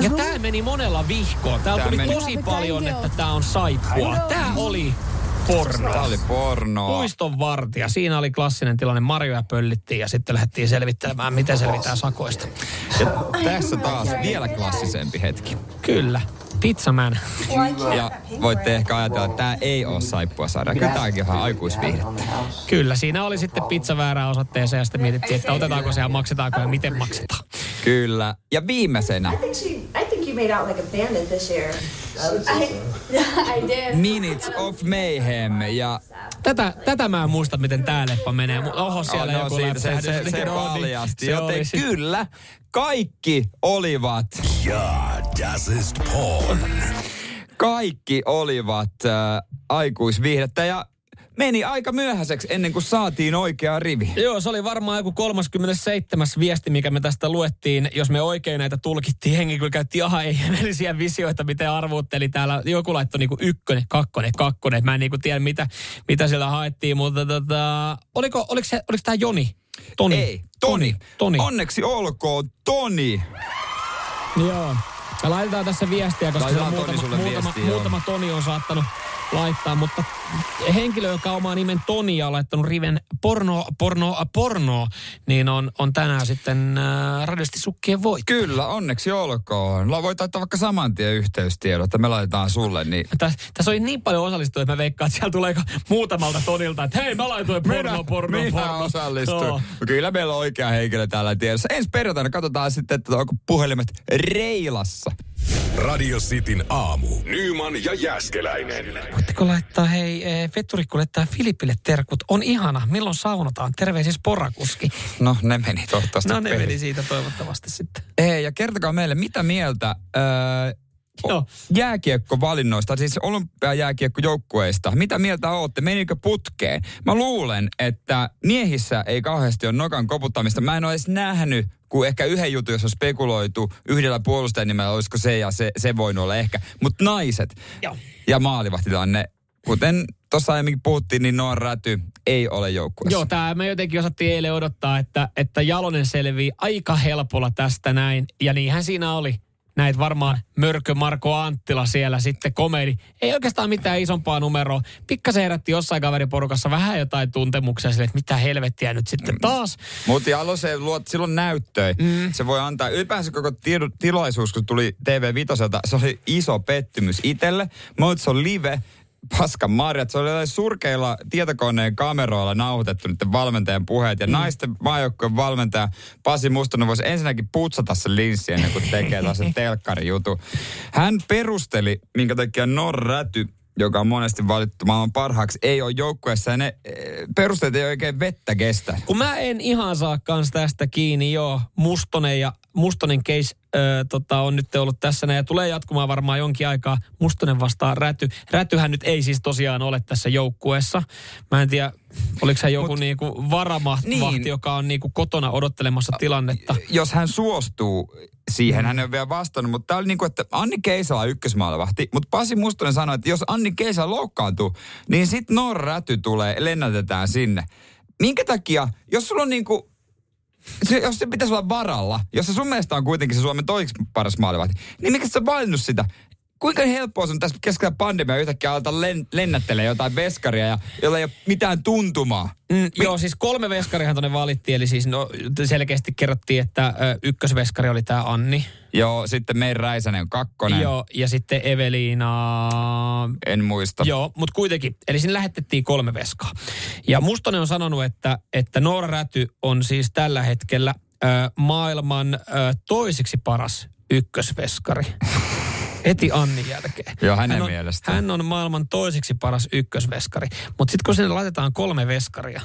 Ja tää meni monella vihkoon. Täällä Tää tuli meni- tosi paljon, että tää on saippua. Tää oli porno. Tää oli pornoa. Puiston vartija. Siinä oli klassinen tilanne. Marjoja pöllittiin ja sitten lähdettiin selvittelemään, miten selvitään sakoista. Ja tässä taas vielä klassisempi hetki. Kyllä. Pizzaman. I can't. Ja voitte it. ehkä ajatella, että tämä ei ole saippua sarja. Kyllä tämäkin on ihan aikuisviihdettä. Kyllä, siinä oli sitten pizza väärään osoitteeseen ja sitten mietittiin, että otetaanko se ja maksetaanko ja miten maksetaan. Kyllä. Ja viimeisenä I think she. I think you made out like a bandit this year. I, I did. Minutes of Mayhem. Ja Tätä, tätä mä en muista, miten tää leppa menee. Oho, siellä no, joku siitä se, se, se No niin, paljasti. se Joten oli sit- kyllä, kaikki olivat, Ja, das ist porn. kaikki olivat äh, aikuisviihdettä ja meni aika myöhäiseksi ennen kuin saatiin oikea rivi. Joo, se oli varmaan joku 37. viesti, mikä me tästä luettiin. Jos me oikein näitä tulkittiin, hengi kyllä käytti ihan ihmeellisiä visioita, miten arvuutteli täällä. Joku laittoi niinku ykkönen, kakkonen, kakkonen. Mä en niinku tiedä, mitä, mitä siellä haettiin, mutta tota, oliko, oliko, se, oliko tämä Joni? Toni? Ei, Toni. Toni. Onneksi olkoon Toni. Joo. Ja laitetaan tässä viestiä, koska Toni muutama, sulle muutama, viestiä, muutama Toni on saattanut laittaa, mutta henkilö, joka omaa nimen Toni ja on laittanut riven porno, porno, porno, niin on, on tänään sitten äh, radiosti sukkien voit. Kyllä, onneksi olkoon. La voit laittaa vaikka saman tien yhteystiedot, että me laitetaan sulle. Niin Tässä, tässä oli niin paljon osallistujia, että mä veikkaan, että siellä tulee muutamalta Tonilta, että hei mä laitoin porno, porno, minä porno. osallistun. Joo. Kyllä meillä on oikea henkilö täällä tiedossa. Ensi perjantaina katsotaan sitten, että onko puhelimet reilassa. Radio Cityn aamu. Nyman ja Jääskeläinen. Voitteko laittaa, hei, eh, veturikku laittaa Filipille terkut. On ihana, milloin saunotaan? Terveisiä porakuski. No, ne meni toivottavasti No ne perille. meni siitä toivottavasti sitten. Ei, ja kertokaa meille, mitä mieltä öö, Joo. jääkiekkovalinnoista, siis olympiajääkiekkojoukkueista. Mitä mieltä olette? Menikö putkeen? Mä luulen, että miehissä ei kauheasti ole nokan koputtamista. Mä en ole edes nähnyt, kun ehkä yhden jutun, jos on spekuloitu yhdellä puolustajan nimellä, olisiko se ja se, se voinut olla ehkä. Mutta naiset Joo. ja maalivahtitilanne, kuten tuossa aiemmin puhuttiin, niin Noa Räty ei ole joukkueessa. Joo, tämä me jotenkin osattiin eilen odottaa, että, että Jalonen selvii aika helpolla tästä näin. Ja niinhän siinä oli. Näit varmaan Mörkö Marko Anttila siellä sitten komedi. Ei oikeastaan mitään isompaa numeroa. Pikkasen herätti jossain kaveriporukassa vähän jotain tuntemuksia sille, että mitä helvettiä nyt sitten taas. Mutta Jalo se luo silloin näyttöä. Mm. Se voi antaa, ylipäänsä koko tiedu, tilaisuus, kun tuli TV Vitoselta, se oli iso pettymys itselle. Mutta se on live, paska marjat. Se oli surkeilla tietokoneen kameroilla nauhoitettu niiden valmentajan puheet. Ja mm. naisten maajoukkojen valmentaja Pasi Mustonen voisi ensinnäkin putsata sen linssi ennen kuin tekee taas sen telkkarijutu. Hän perusteli, minkä takia Norräty joka on monesti valittu maailman parhaaksi, ei ole joukkueessa. Ja ne eh, perusteet ei oikein vettä kestä. Kun mä en ihan saa kans tästä kiinni, joo, Mustonen ja Mustonen case ö, tota, on nyt ollut tässä ja tulee jatkumaan varmaan jonkin aikaa. Mustonen vastaa Räty. Rätyhän nyt ei siis tosiaan ole tässä joukkueessa. Mä en tiedä, oliko se joku Mut- niinku varamahti, Niin. joka on niinku kotona odottelemassa tilannetta. jos hän suostuu siihen, hän ei ole vielä vastannut, mutta tämä oli niin kuin, että Anni Keisala on ykkösmaalivahti, mutta Pasi Mustonen sanoi, että jos Anni Keisala loukkaantuu, niin sitten Norra Räty tulee, lennätetään sinne. Minkä takia, jos sulla on niin kuin, se, jos se pitäisi olla varalla, jos se sun mielestä on kuitenkin se Suomen toiseksi paras maalivahti, niin miksi sä valinnut sitä? Kuinka helppoa sun tässä keskellä pandemia yhtäkkiä alta len, lennättelee jotain veskaria, ja, jolla ei ole mitään tuntumaa? Mm, joo, siis kolme veskarihan tuonne valittiin, eli siis no, selkeästi kerrottiin, että ö, ykkösveskari oli tämä Anni. Joo, sitten Meir Räisänen on kakkonen. Joo, ja sitten Eveliina... En muista. Joo, mutta kuitenkin. Eli sinne lähetettiin kolme veskaa. Ja Mustonen on sanonut, että, että Noora Räty on siis tällä hetkellä ö, maailman ö, toiseksi paras ykkösveskari. Heti Annin jälkeen. Joo, hänen hän on, mielestään. Hän on maailman toiseksi paras ykkösveskari. Mutta sitten kun sinne laitetaan kolme veskaria,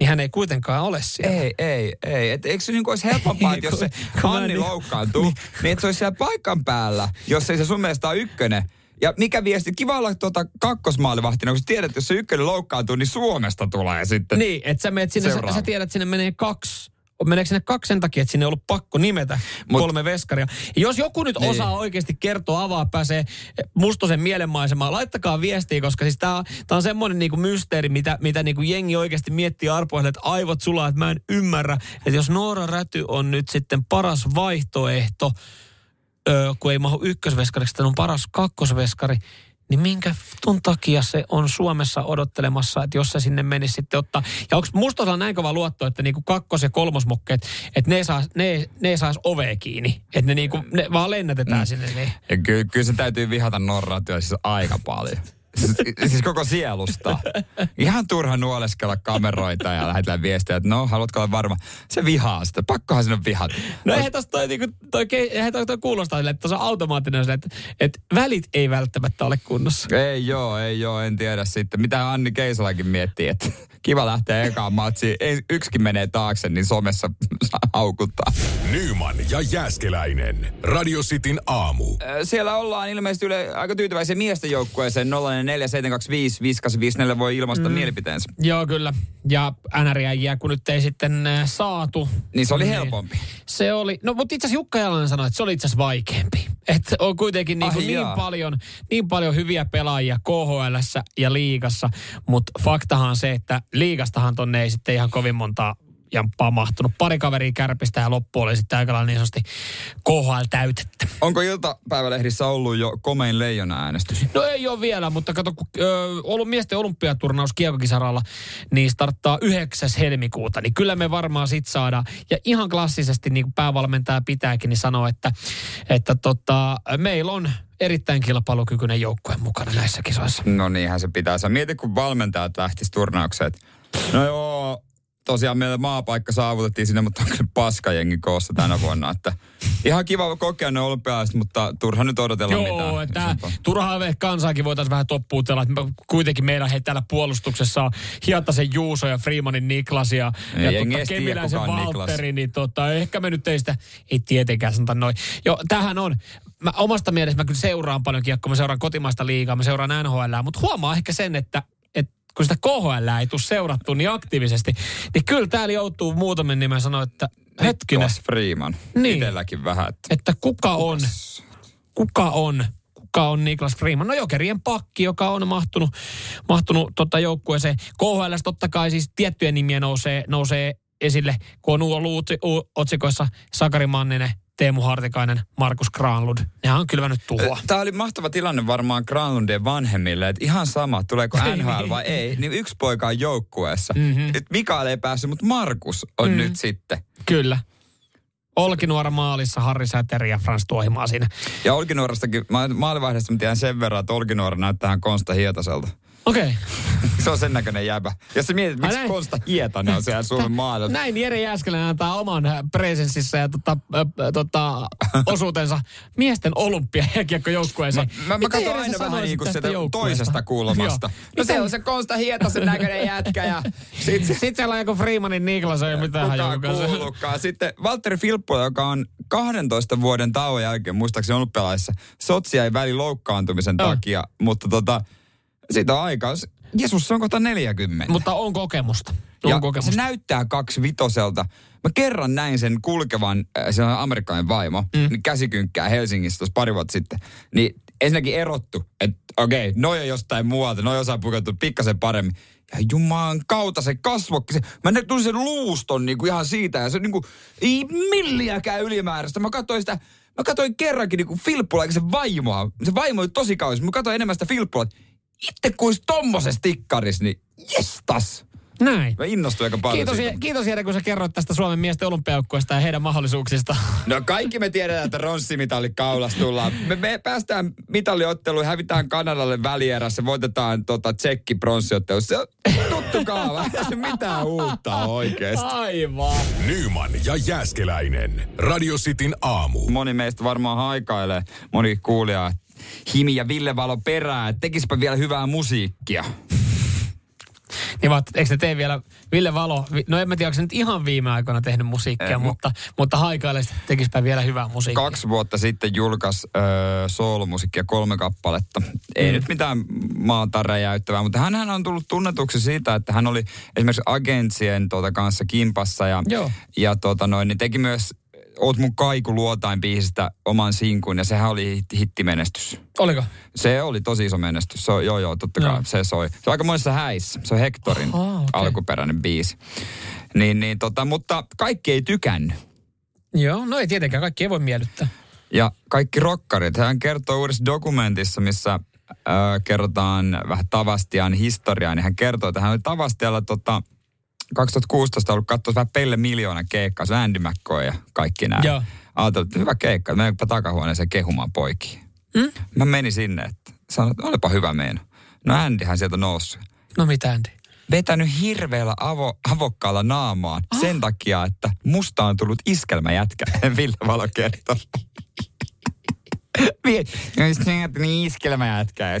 niin hän ei kuitenkaan ole siellä. Ei, ei, ei. Et eikö se niin olisi helpompaa, että jos se Anni niin- loukkaantuu, niin että se olisi siellä paikan päällä, jos ei se sun mielestä ole ykkönen. Ja mikä viesti, kiva olla tuota kakkosmaalivahtina, kun sä tiedät, että jos se ykkönen loukkaantuu, niin Suomesta tulee sitten. Niin, että sä, menet sinne, sä, sä tiedät, että sinne menee kaksi. Meneekö sinne kaksi sen takia, että sinne on ollut pakko nimetä Mut, kolme veskaria? Ja jos joku nyt Niin. osaa oikeasti kertoa, avaa, pääsee mustosen mielenmaisemaan, laittakaa viestiä, koska siis tää on semmoinen niinku mysteeri, mitä, mitä niinku jengi oikeasti miettii arpoille, että aivot sulaa, että mä en ymmärrä, että jos Noora Räty on nyt sitten paras vaihtoehto, öö, kun ei mahu ykkösveskariksi, että on paras kakkosveskari, niin minkä tun takia se on Suomessa odottelemassa, että jos se sinne menisi sitten ottaa. Ja onko Mustosella näin kova luotto, että niinku kakkos- ja kolmosmokkeet, että ne ei saisi ne, ne ei sais ovea kiinni. Että ne, niinku, ne vaan lennätetään mm. sinne. Niin. Ja kyllä, kyllä se täytyy vihata Norraa siis aika paljon. Siis, siis koko sielusta. Ihan turha nuoleskella kameroita ja lähetellä viestiä, että no, haluatko olla varma. Se vihaa sitä. Pakkohan sinne vihata. No eihän tosta toi, niinku, toi, ke- eihän toi, toi kuulostaa sille, että tuossa on automaattinen sille, että, että välit ei välttämättä ole kunnossa. Ei joo, ei joo, en tiedä sitten. Mitä Anni Keisalakin miettii, että kiva lähteä ekaan matsiin. Ei, yksikin menee taakse, niin somessa haukuttaa. Nyman ja Jääskeläinen. Radio Cityn aamu. Siellä ollaan ilmeisesti yle, aika tyytyväisiä miesten joukkueeseen. 04725 voi ilmaista mm. mielipiteensä. Joo, kyllä. Ja NRJäjiä, kun nyt ei sitten äh, saatu. Niin se oli helpompi. Se oli, no mutta itse asiassa Jukka Jalanen sanoi, että se oli itse asiassa vaikeampi. Että on kuitenkin niin, Ai niin, paljon, niin paljon hyviä pelaajia KHLssä ja liigassa, mutta faktahan on se, että liigastahan tonne ei sitten ihan kovin montaa jamppaa mahtunut. Pari kaveria kärpistä ja loppu oli sitten aika lailla niin sanotusti KHL-täytettä. Onko iltapäivälehdissä ollut jo komein leijona äänestys? No ei ole vielä, mutta kato, kun ö, ollut miesten olympiaturnaus kiekokisaralla, niin starttaa 9. helmikuuta, niin kyllä me varmaan sit saadaan. Ja ihan klassisesti, niin kuin päävalmentaja pitääkin, niin sanoo, että, että tota, meillä on erittäin kilpailukykyinen joukkue mukana näissä kisoissa. No niinhän se pitää. Sä mieti, kun valmentajat lähtis turnaukseen. No joo, tosiaan meillä maapaikka saavutettiin sinne, mutta onko se paskajengi koossa tänä vuonna. Että ihan kiva kokea ne olympialaiset, mutta turha nyt odotella mitään. Joo, että isompaa. turhaa kansaakin voitaisiin vähän toppuutella. Että kuitenkin meillä he täällä puolustuksessa on Hietasen Juuso ja Freemanin Niklas ja, ja jengi tota, Kemiläisen on. Valtteri, niin tota, ehkä me nyt ei sitä, ei tietenkään sanota noin. Joo, tähän on. Mä omasta mielestä mä kyllä seuraan paljon kiekkoa, mä seuraan kotimaista liigaa, mä seuraan NHL, mutta huomaa ehkä sen, että, että kun sitä KHL ei tule seurattua niin aktiivisesti, niin kyllä täällä joutuu muutamin nimen sanoa, että hetkinen, Niklas Freeman. Niin. Itelläkin vähän. Että että kuka on, kuka on, kuka on Niklas Freeman? No jokerien pakki, joka on mahtunut, mahtunut tota joukkueeseen. KHL totta kai siis tiettyjä nimiä nousee, nousee esille, kun on ollut otsikoissa Sakari Manninen, Teemu Hartikainen, Markus Granlund. Nehän on kylvänyt tuhoa. Tämä oli mahtava tilanne varmaan Granlundien vanhemmille, että ihan sama, tuleeko NHL vai ei, niin yksi poika on joukkueessa. Mm-hmm. Et Mikael ei päässyt, mutta Markus on mm. nyt sitten. Kyllä. Olkinuora maalissa, Harri Säteri ja Frans Tuohimaa siinä. Ja Olkinuorastakin, ma- maalivaihdesta mä tiedän sen verran, että Olkinuora näyttää Konsta Hietaselta. Okei. Okay. Se on sen näköinen jäbä. Jos sä mietit, miksi näin. Konsta Hietanen on siellä Suomen maalilla. Näin Jere Jääskeläinen antaa oman äh, presenssissä ja tota, äh, tota, osuutensa miesten olympia joukkueeseen. Mä, mä, mä katson aina vähän niin kuin sitä toisesta kulmasta. No se on se Konsta Hietasen näköinen jätkä ja sit Sitten siellä on joku Freemanin Niklas, ei mitään kukaan. Sitten Valtteri Filppo, joka on 12 vuoden tauon jälkeen, muistaakseni olympialaissa, Sotsi jäi väli loukkaantumisen takia, mutta tota, siitä on aikaa. Jeesus, se on kohta 40. Mutta on kokemusta. On ja kokemusta. se näyttää kaksi vitoselta. Mä kerran näin sen kulkevan, äh, se on amerikkalainen vaimo, mm. niin käsikynkkää Helsingissä tuossa pari vuotta sitten. Niin ensinnäkin erottu, että okei, okay, noi on jostain muualta, noi osaa pukeutua pikkasen paremmin. Ja jumalan kautta se kasvokki, se, mä näin tulin sen luuston niinku ihan siitä ja se niinku, ei milliäkään ylimääräistä. Mä katsoin sitä, mä katsoin kerrankin niinku Filppula, se vaimoa. Se vaimo oli tosi kaunis, mä katsoin enemmän sitä Filppula, että itse kuin olisi tommosessa tikkarissa, niin jestas. Näin. Mä innostuin aika paljon Kiitos, siitä. Kiitos Jere, kun sä kerroit tästä Suomen miesten olympiajoukkueesta ja heidän mahdollisuuksista. No kaikki me tiedetään, että ronssimitali kaulas tullaan. Me, me päästään mitaliotteluun, hävitään Kanadalle välierässä, voitetaan tota, tsekki pronssiottelu. Se on tuttu kaava, ei se mitään uutta oikeesti. Aivan. Nyman ja Jääskeläinen. Radio Cityn aamu. Moni meistä varmaan haikailee, moni kuulija, Himi ja Ville Valo perää, että tekispä vielä hyvää musiikkia. Niin vaan, eikö te tee vielä, Ville Valo, no en mä tiedä, onko se nyt ihan viime aikoina tehnyt musiikkia, Ei, mu- mutta, mutta haikaille tekispä vielä hyvää musiikkia. Kaksi vuotta sitten julkaisi öö, soolomusiikkia kolme kappaletta. Ei Mm. nyt mitään maata räjäyttävää, mutta hän on tullut tunnetuksi siitä, että hän oli esimerkiksi agentsien tuota, kanssa kimpassa ja, Joo. ja tuota, noin, niin teki myös Oot mun kaiku luotain biisistä oman sinkun ja sehän oli hit- hittimenestys. Oliko? Se oli tosi iso menestys. Se joo, joo, totta kai. Se soi. Se on aika monessa häissä. Se on Hectorin Ahaa, okei. alkuperäinen biisi. Niin, niin, tota, mutta kaikki ei tykännyt. Joo, no ei tietenkään, kaikki ei voi miellyttää. Ja kaikki rokkarit. Hän kertoo uudessa dokumentissa, missä äh, kerrotaan vähän Tavastian historiaa, niin hän kertoo, että hän oli Tavastialla tota, 2016 ollut katsoa vähän Pelle Miljoona keikkaa, Andy McCoy ja kaikki nämä. Joo. Ajattelin, että hyvä keikka, menenpä takahuoneeseen kehumaan poikia. Hmm? Mä menin sinne, että sanoin, että olipa hyvä meino. No Andyhän sieltä nousi. No mitä Andy? Vetänyt hirveällä avo, avokkaalla naamaan ah. sen takia, että musta on tullut iskelmäjätkä, Ville Valo kertoo. Niin iskelmäjätkä.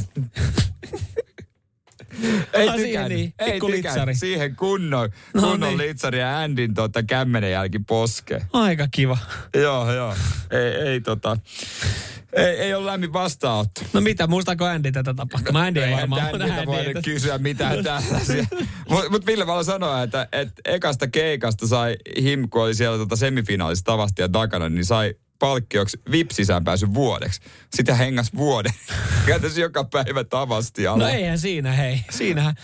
Ei tykännyt. niin, Ei tykännyt. litsari. Siihen kunnon, No kunnon niin. litsari ja Andin tota, kämmenen jälki poske. Aika kiva. joo, joo. Ei, ei tota, ei, ei ole lämmin vastaanotto. No mitä, muistaako Andy tätä tapahtumaa? Andy ei varmaan. Andilta Andy voi nyt kysyä mitään tällaisia. Mutta mut Ville Valo sanoi, että, että ekasta keikasta sai Him, kun oli siellä tota semifinaalissa tavasti ja takana, niin sai palkkioksi VIP-sisään pääsy vuodeksi. Sitten hän hengas vuoden. Käytäisi joka päivä tavasti alla. No eihän siinä, hei. Siinähän.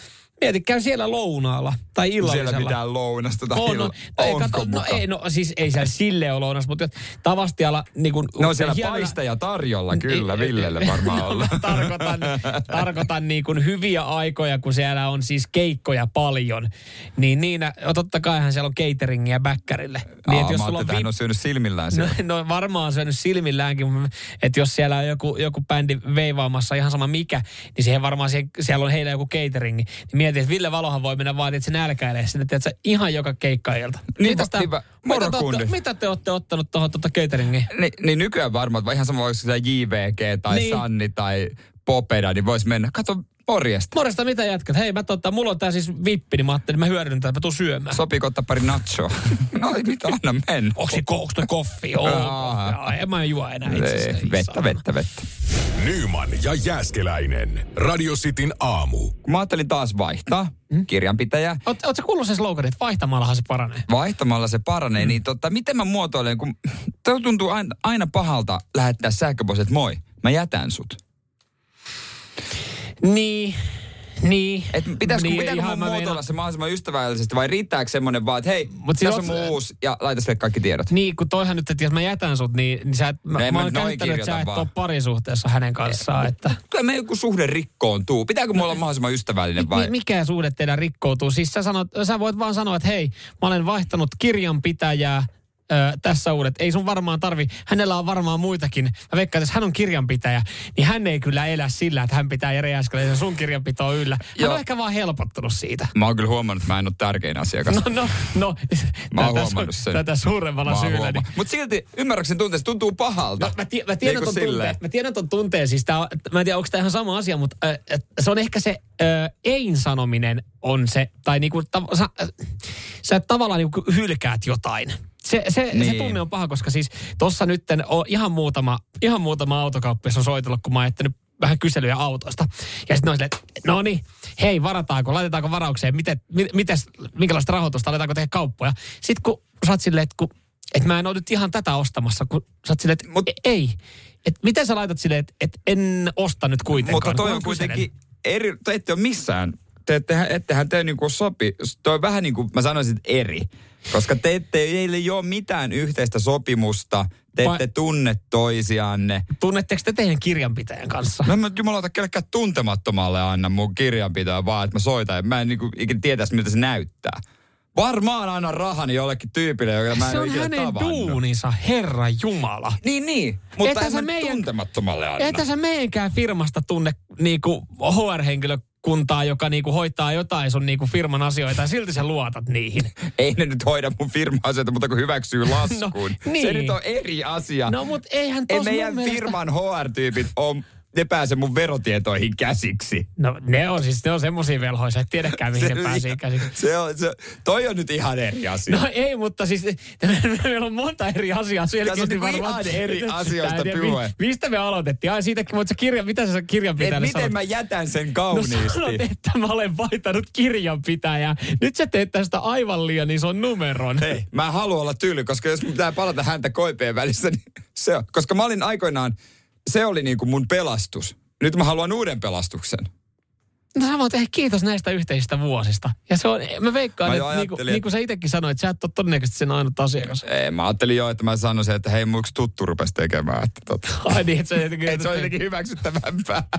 Mieti, käy siellä lounaalla tai illallisella. Siellä pitää lounasta tai On, illa- on. Ei, Onko kato, no, ei, no siis ei siellä sille ole lounas, mutta Tavastialla niin kuin... No siellä hienona- paistaja tarjolla kyllä, Ei, Villelle ei, varmaan no, olla. tarkoitan, tarkoitan niin kuin hyviä aikoja, kun siellä on siis keikkoja paljon. Niin niinä, no totta kaihan siellä on cateringia bäkkärille. Niin, Aa, jos mä sulla on VIP on syönyt silmillään No, siellä. no varmaan on syönyt silmilläänkin, että jos siellä on joku, joku bändi veivaamassa ihan sama mikä, niin siihen varmaan siihen, siellä on heillä joku catering. Niin mietin, että Ville Valohan voi mennä vaan, että se nälkäilee sinne, että ihan joka keikkailta. Niinpä, Mitäs niinpä. mitä, te olette, mitä te olette ottanut tuohon tuota cateringiin? Niin, niin nykyään varmaan, ihan sama voisi se JVG tai Niin. Sanni tai Popeda, niin voisi mennä. Kato, morjesta. Morjesta, mitä jätkät? Hei, mä tota, mulla on tää siis vippi, niin mä ajattelin, että mä hyödynnän tätä, mä tuun syömään. Sopiiko ottaa pari nachoa? no ei mitä, anna mennä. Onko se onks toi koffi? Joo, en mä juo enää itse asiassa. Vettä, vettä, vettä. Nyman ja Jääskeläinen. Radio Cityn aamu. Mä ajattelin taas vaihtaa Hmm? kirjanpitäjä, Oot, oot sä kuullut sen sloganin, että vaihtamallahan se paranee? vaihtamalla se paranee, Hmm. niin tota, miten mä muotoilen, kun tuntuu aina, aina pahalta lähettää sähköpostit, että moi, mä jätän sut. Niin, niin. Et pitäisikö, niin, pitääkö mun muotoilla se mahdollisimman ystävällisesti vai riittääkö semmoinen vaan, että hei, Mut tässä on uusi ja laita sille kaikki tiedot. Niin, kun toihan nyt, että jos mä jätän sut, niin, niin sä et, mä, No mä mä oon käsittänyt, että sä et ole parisuhteessa hänen kanssaan. Että, Kyllä me joku suhde rikkoontuu. Pitääkö mulla olla mahdollisimman ystävällinen vai? mi, mikä suhde teidän rikkoutuu? Siis sä, sanot, sä voit vaan sanoa, että hei, mä olen vaihtanut kirjanpitäjää, Ö, tässä uudet. Ei sun varmaan tarvi, hänellä on varmaan muitakin. Mä veikkaan, että jos hän on kirjanpitäjä, niin hän ei kyllä elä sillä, että hän pitää Jere Jääskeläisen sun kirjanpitoa yllä. Hän Joo. on ehkä vaan helpottunut siitä. Mä oon kyllä huomannut, että mä en ole tärkein asiakas. No, no, no. Mä oon tätä, huomannut sen. Tätä suuremmalla syyllä. Niin, Mutta silti ymmärräkseni tuntuu, se tuntuu pahalta. No, mä, tie, mä, tiedän Niin kuin ton tunteen, silleen. mä tiedän ton tunteen, siis tää, on- mä en tiedä, onko tämä ihan sama asia, mutta äh, se on ehkä se äh, ein sanominen on se, tai niinku, ta, sä, äh, sä tavallaan niinku hylkäät jotain. Se, se, niin. se tunne on paha, koska siis tossa nyt on ihan muutama, ihan muutama autokauppias on soitellut, kun mä oon jättänyt vähän kyselyjä autoista. Ja sitten on silleen, että no niin, hei, varataanko, laitetaanko varaukseen, miten, mi, mites, minkälaista rahoitusta, aletaanko tehdä kauppoja. Sitten kun sä oot silleen, että, kun, että mä en ole nyt ihan tätä ostamassa, kun sä oot silleen, että Mut, ei. Että miten sä laitat silleen, että, että en osta nyt kuitenkaan. Mutta toi on kuitenkin eri, te ette ole missään, te ettehän, ettehän te niinku sopi, toi on vähän niin kuin mä sanoisin, että eri. Koska te ette, teillä ei ole mitään yhteistä sopimusta, te ette Vai- tunne toisianne. Tunnetteko te teidän kirjanpitäjän kanssa? No mä jumalauta kellekään tuntemattomalle anna mun kirjanpitoa vaan, että mä soitan. ja Mä en niinku ikinä tietäisi, miltä se näyttää. Varmaan annan rahani jollekin tyypille, joka mä en se ole on ikinä hänen tavannut. duuninsa, Herra Jumala. Niin, niin. Mutta Ethän en sä mä meidän- tuntemattomalle anna. Että sä meidänkään firmasta tunne niinku HR-henkilökuntaa, joka niinku hoitaa jotain sun niinku firman asioita ja silti sä luotat niihin. Ei ne nyt hoida mun firma-asioita, mutta kun hyväksyy laskun. No, niin. Se nyt on eri asia. No mut eihän Ei tos meidän mun mielestä- firman HR-tyypit on, ne pääse mun verotietoihin käsiksi. No ne on siis, ne on semmosia velhoisia, et tiedäkään mihin ne pääsee käsiksi. Se on, se, toi on nyt ihan eri asia. No ei, mutta siis meillä on monta eri asiaa selkeästi niinku varmaan. ihan eri asioista puhe. mi- Mistä me aloitettiin? Ai siitä, mutta se kirja, mitä sä Et kirjanpitäjälle miten sanot? mä jätän sen No kauniisti? sanot, että mä olen vaihtanut kirjanpitäjää. Nyt sä teet tästä aivan liian ison numeron. Hei, mä haluan olla tyyli, koska jos pitää palata häntä koipeen välissä, niin se on. Koska mä olin aikoinaan, se oli niinku mun pelastus. Nyt mä haluan uuden pelastuksen. No sä voit tehdä kiitos näistä yhteisistä vuosista. Ja se on, mä veikkaan, Mä että niin kuin, niin kuin sä itsekin sanoit, sä et ole todennäköisesti sen ainut asiakas. Ei, mä ajattelin jo, että mä sanoisin, että hei, mun yksi tuttu rupesi tekemään. Että, tota, Ai niin, että se jotenkin... että se on jotenkin hyväksyttävämpää.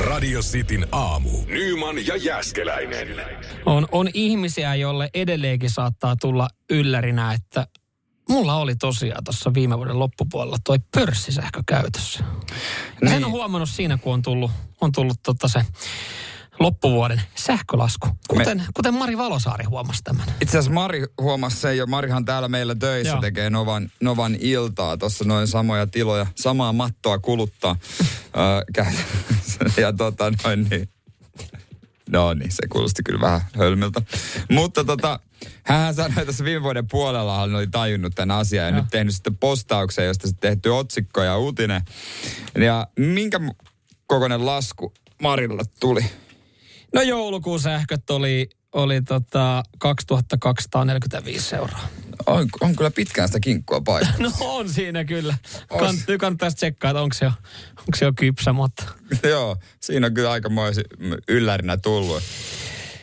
Radio Cityn aamu. Nyman ja Jäskeläinen. On, on ihmisiä, jolle edelleenkin saattaa tulla yllärinä, että mulla oli tosiaan tuossa viime vuoden loppupuolella toi pörssisähkö käytössä. Niin. Sen on huomannut siinä, kun on tullut, on tullut tota se loppuvuoden sähkölasku. Kuten, Me... kuten Mari Valosaari huomasi tämän. Itse asiassa Mari huomasi sen jo. Marihan täällä meillä töissä Joo. tekee Novan, Novan iltaa. Tuossa noin samoja tiloja, samaa mattoa kuluttaa. Ja tota noin niin. No niin, se kuulosti kyllä vähän hölmiltä. Mutta tota, hän sanoi tässä viime vuoden puolella, hän oli tajunnut tämän asian ja Joo. nyt tehnyt sitten postauksen, josta sitten tehty otsikko ja uutinen. Ja minkä kokoinen lasku Marilla tuli? No joulukuun sähköt oli, oli tota 2245 euroa. On, on kyllä pitkään sitä kinkkua paikalla. No on siinä kyllä. Kant, nyt kannattaisi tsekkaa, että onko se, jo, onko se jo kypsä, mutta... Joo, siinä on kyllä aikamoisi yllärinä tullut.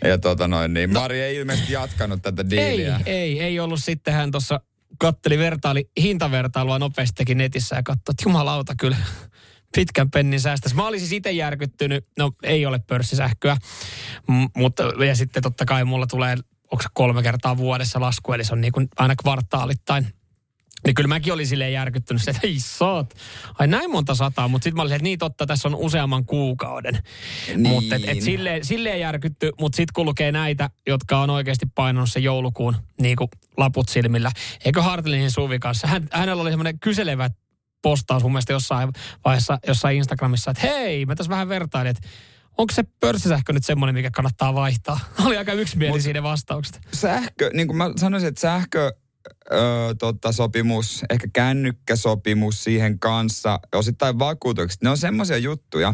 Ja tota noin, niin Mari ei ilmeisesti jatkanut tätä Ei, diiliä. ei, ei ollut. Sitten hän tuossa katteli vertaili, hintavertailua nopeasti teki netissä ja katsoi, että jumalauta kyllä pitkän pennin säästäisi. Mä olisin itse järkyttynyt, no ei ole pörssisähköä, M- mutta ja sitten totta kai mulla tulee, onko kolme kertaa vuodessa lasku, eli se on niin kuin aina kvartaalittain. Niin kyllä mäkin olin silleen järkyttynyt, että ei saat. Ai näin monta sataa, mutta sitten mä olin, että niin totta, tässä on useamman kuukauden. Niin. Mutta et, et silleen, silleen järkytty, mutta sitten kun lukee näitä, jotka on oikeasti painanut sen joulukuun niin kuin laput silmillä. Eikö Hartlinin Suvi kanssa? Hän, hänellä oli semmoinen kyselevä postaus mun mielestä jossain vaiheessa jossain Instagramissa, että hei, mä tässä vähän vertailin, että onko se pörssisähkö nyt semmoinen, mikä kannattaa vaihtaa? Oli aika yksimielisiä ne vastaukset. Sähkö, niin kuin mä sanoisin, että sähkö ö, tota, sopimus, ehkä kännykkäsopimus siihen kanssa, osittain vakuutukset, ne on semmoisia juttuja,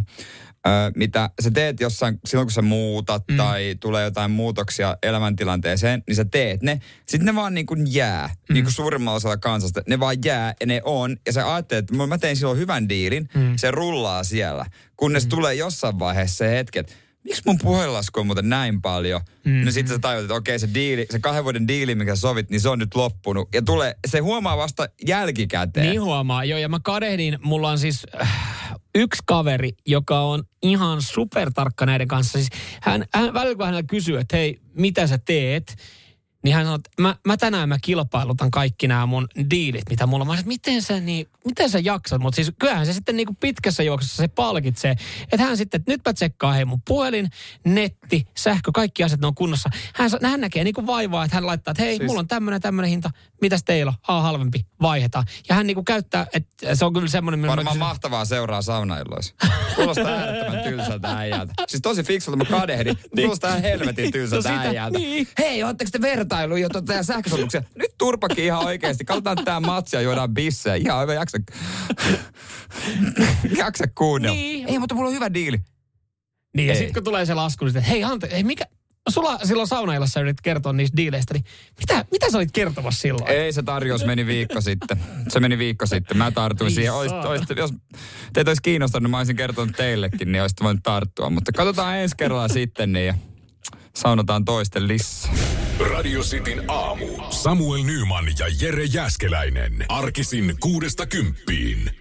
ö, mitä sä teet jossain, silloin kun sä muutat mm. tai tulee jotain muutoksia elämäntilanteeseen, niin sä teet ne. Sitten ne vaan niin kuin jää, mm. niin kuin suurimmalla osalla kansasta. Ne vaan jää ja ne on. Ja sä ajattelet, että mä tein silloin hyvän diilin, mm. se rullaa siellä. Kunnes mm. tulee jossain vaiheessa se hetki, että miksi mun puhelinlasku on muuten näin paljon? Mm-hmm. No sitten sä tajut, että okei se diili, se kahden vuoden diili, mikä sä sovit, niin se on nyt loppunut. Ja tulee, se huomaa vasta jälkikäteen. Niin huomaa, joo. Ja mä kadehdin, mulla on siis äh, yksi kaveri, joka on ihan supertarkka näiden kanssa. Siis hän, hän välillä kun hänellä kysyy, että hei, mitä sä teet? Niin hän sanoo, että mä, mä tänään mä kilpailutan kaikki nämä mun diilit, mitä mulla on. Mä sanoin, miten sä, niin, miten sä jaksat? Mutta siis kyllähän se sitten niin kuin pitkässä juoksussa se palkitsee. Että hän sitten, että nyt mä tsekkaan hei mun puhelin, netti, sähkö, kaikki asiat ne on kunnossa. Hän, hän näkee niin kuin vaivaa, että hän laittaa, että hei, siis... mulla on tämmöinen tämmöinen hinta. Mitäs teillä on? Aa, halvempi. Vaihdetaan. Ja hän niinku käyttää, että se on kyllä semmoinen... Varmaan kysyn- mahtavaa seuraa saunailloissa. Kuulostaa äärettömän tylsältä äijältä. Siis tosi fiksulta, mä kadehdin. Kuulostaa ihan helvetin tylsältä No äijältä. niin. Hei, ootteko te vertailu jo tuota sähkösopimuksia? Nyt turpakin ihan oikeesti. Katsotaan tää matsia, juodaan bissejä. Ihan hyvä jaksa. jaksa kuunnella. Niin. Ei, mutta mulla on hyvä diili. Niin, ja sitten kun tulee se lasku, niin sitten, hei Ante, hei mikä... Sulla silloin saunailassa yritit kertoa niistä diileistä, niin mitä, mitä sä olit kertomassa silloin? Ei, se tarjous meni viikko sitten. Se meni viikko sitten. Mä tartuin siihen. Ois, ois, jos teitä olisi kiinnostanut, niin mä olisin kertonut teillekin, niin olisitte voinut tarttua. Mutta katsotaan ensi kerralla sitten, niin ja saunotaan toisten lisää. Radio Cityn aamu. Samuel Nyman ja Jere Jäskeläinen. Arkisin kuudesta kymppiin.